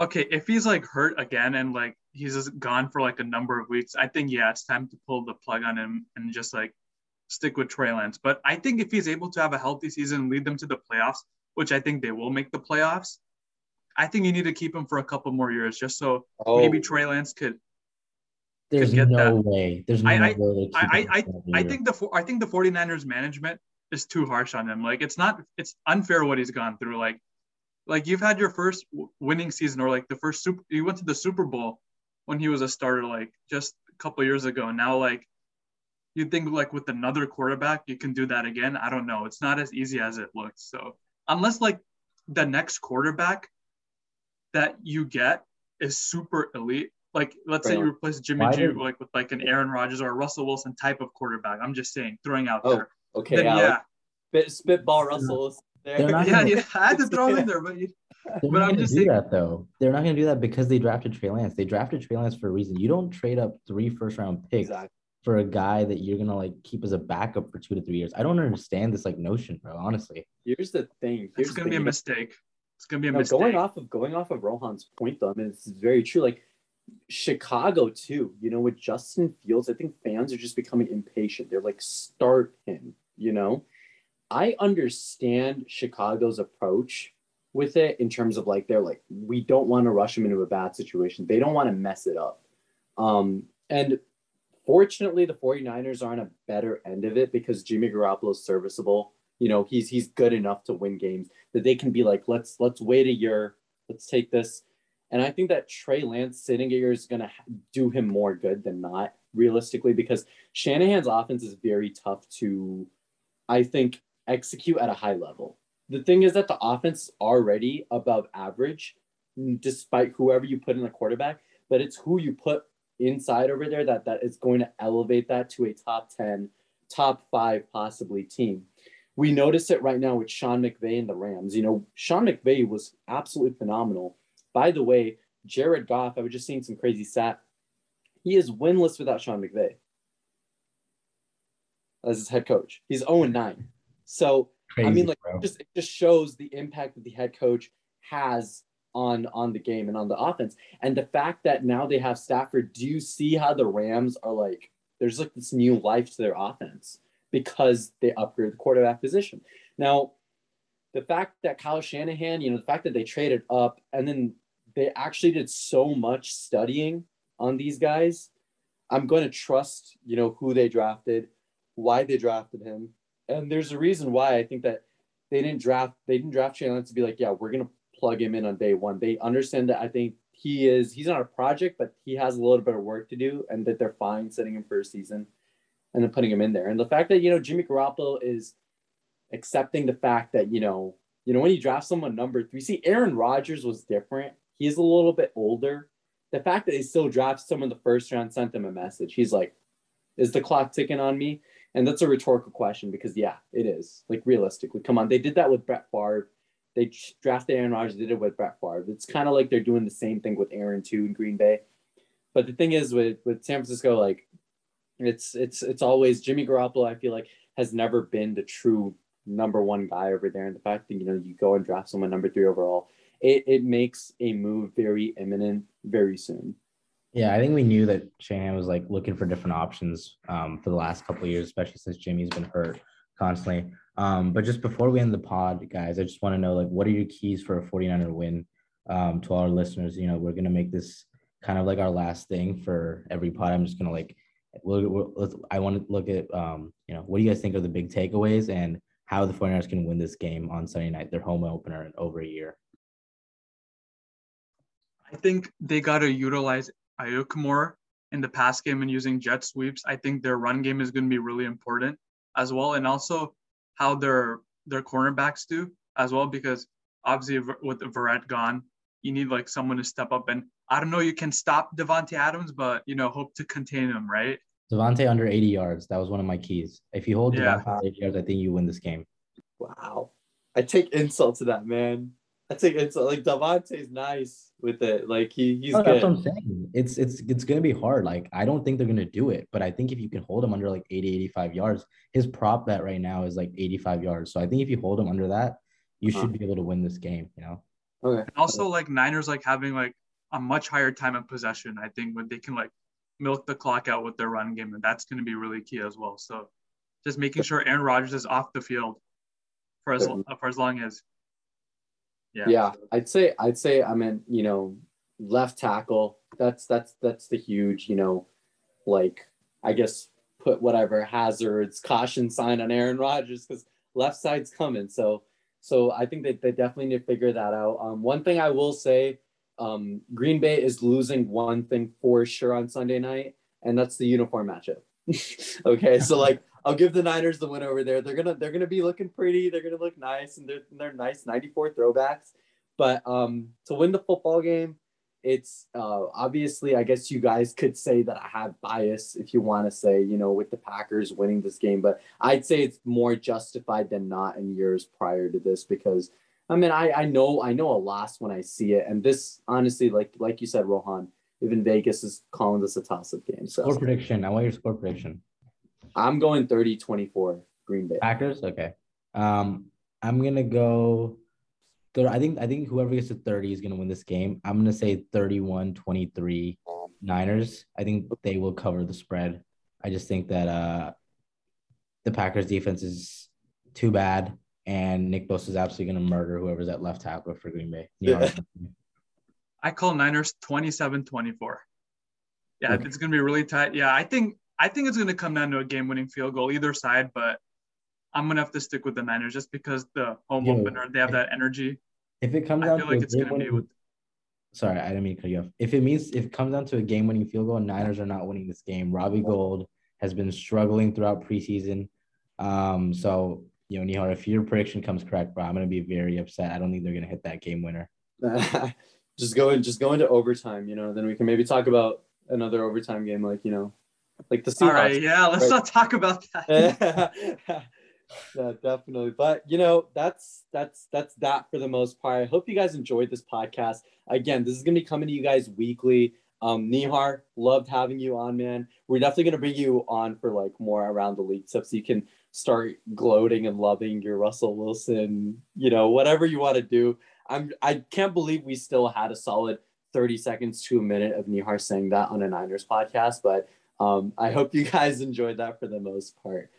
Okay, if he's like hurt again and like he's just gone for like a number of weeks, I think yeah, it's time to pull the plug on him and just like stick with Trey Lance. But I think if he's able to have a healthy season, and lead them to the playoffs, which I think they will make the playoffs, I think you need to keep him for a couple more years just so oh. maybe Trey Lance could. There's could get no that. way. There's no I, I, way. I, I, I, I think the I think the 49ers management is too harsh on him. Like it's not it's unfair what he's gone through. Like like you've had your first winning season or like the first super you went to the Super Bowl when he was a starter like just a couple years ago. Now like you think like with another quarterback you can do that again? I don't know. It's not as easy as it looks. So unless like the next quarterback that you get is super elite like let's say you replace jimmy g like with like an aaron rodgers or a russell wilson type of quarterback i'm just saying throwing out oh, there. okay then, yeah, yeah. Spit, spitball russell yeah, yeah, I had to throw him in there, but you, They're But not I'm gonna just do saying- that though. They're not gonna do that because they drafted Trey Lance. They drafted Trey Lance for a reason. You don't trade up three first round picks Exactly. for a guy that you're gonna like keep as a backup for two to three years. I don't understand this like notion, bro. Honestly. Here's the thing. Here's It's gonna be a mistake. It's gonna be a No, mistake. going off of going off of Rohan's point though, I mean it's very true. Like Chicago too, you know, with Justin Fields, I think fans are just becoming impatient. They're like, start him, you know. I understand Chicago's approach with it in terms of like they're like, we don't want to rush them into a bad situation. They don't want to mess it up. Um, and fortunately the 49ers are on a better end of it because Jimmy Garoppolo's serviceable. You know, he's he's good enough to win games that they can be like, let's let's wait a year, let's take this. And I think that Trey Lance sitting here is to do him more good than not, realistically, because Shanahan's offense is very tough to, I think, execute at a high level. The thing is that the offense is already above average, mm, despite whoever you put in the quarterback, but it's who you put inside over there that that is going to elevate that to a top 10, top five, possibly team we notice it right now with Sean McVay and the Rams. You know, Sean McVay was absolutely phenomenal. By the way, Jared Goff, I was just seeing some crazy stat. He is winless without Sean McVay as his head coach. He's 0 9. So, Crazy, I mean, like, bro. just, it just shows the impact that the head coach has on on the game and on the offense. And the fact that now they have Stafford, do you see how the Rams are like, there's like this new life to their offense because they upgraded the quarterback position. Now, the fact that Kyle Shanahan, you know, the fact that they traded up and then they actually did so much studying on these guys, I'm going to trust, you know, who they drafted, why they drafted him. And there's a reason why I think that they didn't draft they didn't draft Shanahan to be like, yeah, we're to plug him in on day one. They understand that I think he is he's not a project, but he has a little bit of work to do and that they're fine setting him for a season and then putting him in there. And the fact that, you know, Jimmy Garoppolo is accepting the fact that, you know, you know, when you draft someone number three, see, Aaron Rodgers was different. He's a little bit older. The fact that they still draft someone the first round sent him a message. He's like, is the clock ticking on me? And that's a rhetorical question because, yeah, it is. Like, realistically, come on. They did that with Brett Favre. They drafted Aaron Rodgers, did it with Brett Favre. It's kind of like they're doing the same thing with Aaron, too, in Green Bay. But the thing is, with, with San Francisco, like, it's it's it's always Jimmy Garoppolo. I feel like has never been the true number one guy over there. And the fact that you know you go and draft someone number three overall, it, it makes a move very imminent very soon. Yeah, I think we knew that Shanahan was like looking for different options um, for the last couple of years, especially since Jimmy's been hurt constantly. Um, but just before we end the pod, guys, I just want to know like what are your keys for a 49er win um, to all our listeners? You know, we're gonna make this kind of like our last thing for every pod. I'm just gonna like we'll, we'll, I want to look at um, you know what do you guys think are the big takeaways and how the 49ers can win this game on Sunday night, their home opener in over a year. I think they got to utilize Aiyuk more in the pass game and using jet sweeps. I think their run game is going to be really important as well, and also how their their cornerbacks do as well, because obviously with Verrett gone, you need like someone to step up. And I don't know, you can stop Davante Adams, but you know, hope to contain him, right? Davante under 80 yards. That was one of my keys. If you hold Yeah. Davante 80 yards, I think you win this game. Wow, I take insult to that man. I take insult. Like Davante's nice with it. Like he he's No, that's what good. I'm saying. It's it's it's gonna be hard. Like I don't think they're gonna do it, but I think if you can hold him under like 80, 85 yards, his prop bet right now is like 85 yards. So I think if you hold him under that, you Huh. should be able to win this game. You know. Okay. And also like Niners like having like a much higher time of possession. I think when they can like milk the clock out with their run game, and that's going to be really key as well. So just making sure Aaron Rodgers is off the field for as for as long as yeah. Yeah, I'd say I'd say I mean you know left tackle. That's that's that's the huge you know like I guess put whatever hazards caution sign on Aaron Rodgers because left side's coming. So so I think that they definitely need to figure that out. Um, one thing I will say, um, Green Bay is losing one thing for sure on Sunday night, and that's the uniform matchup. okay, so like I'll give the Niners the win over there. They're gonna they're gonna be looking pretty. They're gonna look nice, and they're they're nice '94 throwbacks. But um, to win the football game, it's uh, obviously I guess you guys could say that I have bias if you want to say you know with the Packers winning this game, but I'd say it's more justified than not in years prior to this because I mean, I I know I know a loss when I see it, and this honestly, like like you said, Rohan, even Vegas is calling this a toss-up game. So Score prediction. I want your score prediction. I'm going 30-24 Green Bay. Packers. Okay. Um, I'm gonna go. Thir- I think I think whoever gets to 30 is gonna win this game. I'm gonna say 31-23 Niners. I think they will cover the spread. I just think that uh the Packers defense is too bad, and Nick Bosa is absolutely gonna murder whoever's at left tackle for Green Bay. You know, I call Niners 27-24. Yeah, Okay. it's gonna be really tight. Yeah, I think I think it's gonna come down to a game-winning field goal either side, but I'm gonna have to stick with the Niners just because the home Yeah. opener they have that energy. if it comes I down feel to like a it's gonna be game-winning- with Sorry, I didn't mean to cut you off. If it means if it comes down to a game-winning field goal, Niners are not winning this game. Robbie Gould has been struggling throughout preseason. Um, so you know, Nihar, if your prediction comes correct, bro, I'm gonna be very upset. I don't think they're gonna hit that game winner. just go in, just go into overtime. You know, then we can maybe talk about another overtime game, like you know, like the Seahawks. All right, yeah, let's Right. not talk about that. yeah, definitely. But you know, that's that's that's that for the most part. I hope you guys enjoyed this podcast. Again, this is gonna be coming to you guys weekly. Um, Nihar, loved having you on, man. We're definitely gonna bring you on for like more around the league stuff, so you can start gloating and loving your Russell Wilson. You know, whatever you want to do. I'm. I can't believe we still had a solid 30 seconds to a minute of Nihar saying that on a Niners podcast, but um, I hope you guys enjoyed that for the most part.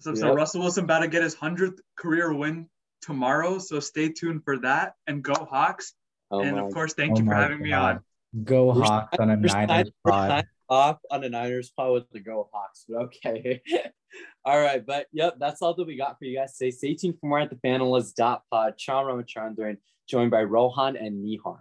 So, so Russell Wilson about to get his hundredth career win tomorrow. So stay tuned for that and go Hawks. Oh and my of course, thank Oh you for my having me on. Go We're Hawks on a We're Niners pod. off on a Niners pod with the Go Hawks. But okay. all right. But yep, that's all that we got for you guys today. Stay tuned for more at the Panelist dot pod. Shyam Ramachandran, joined by Rohan and Nihar.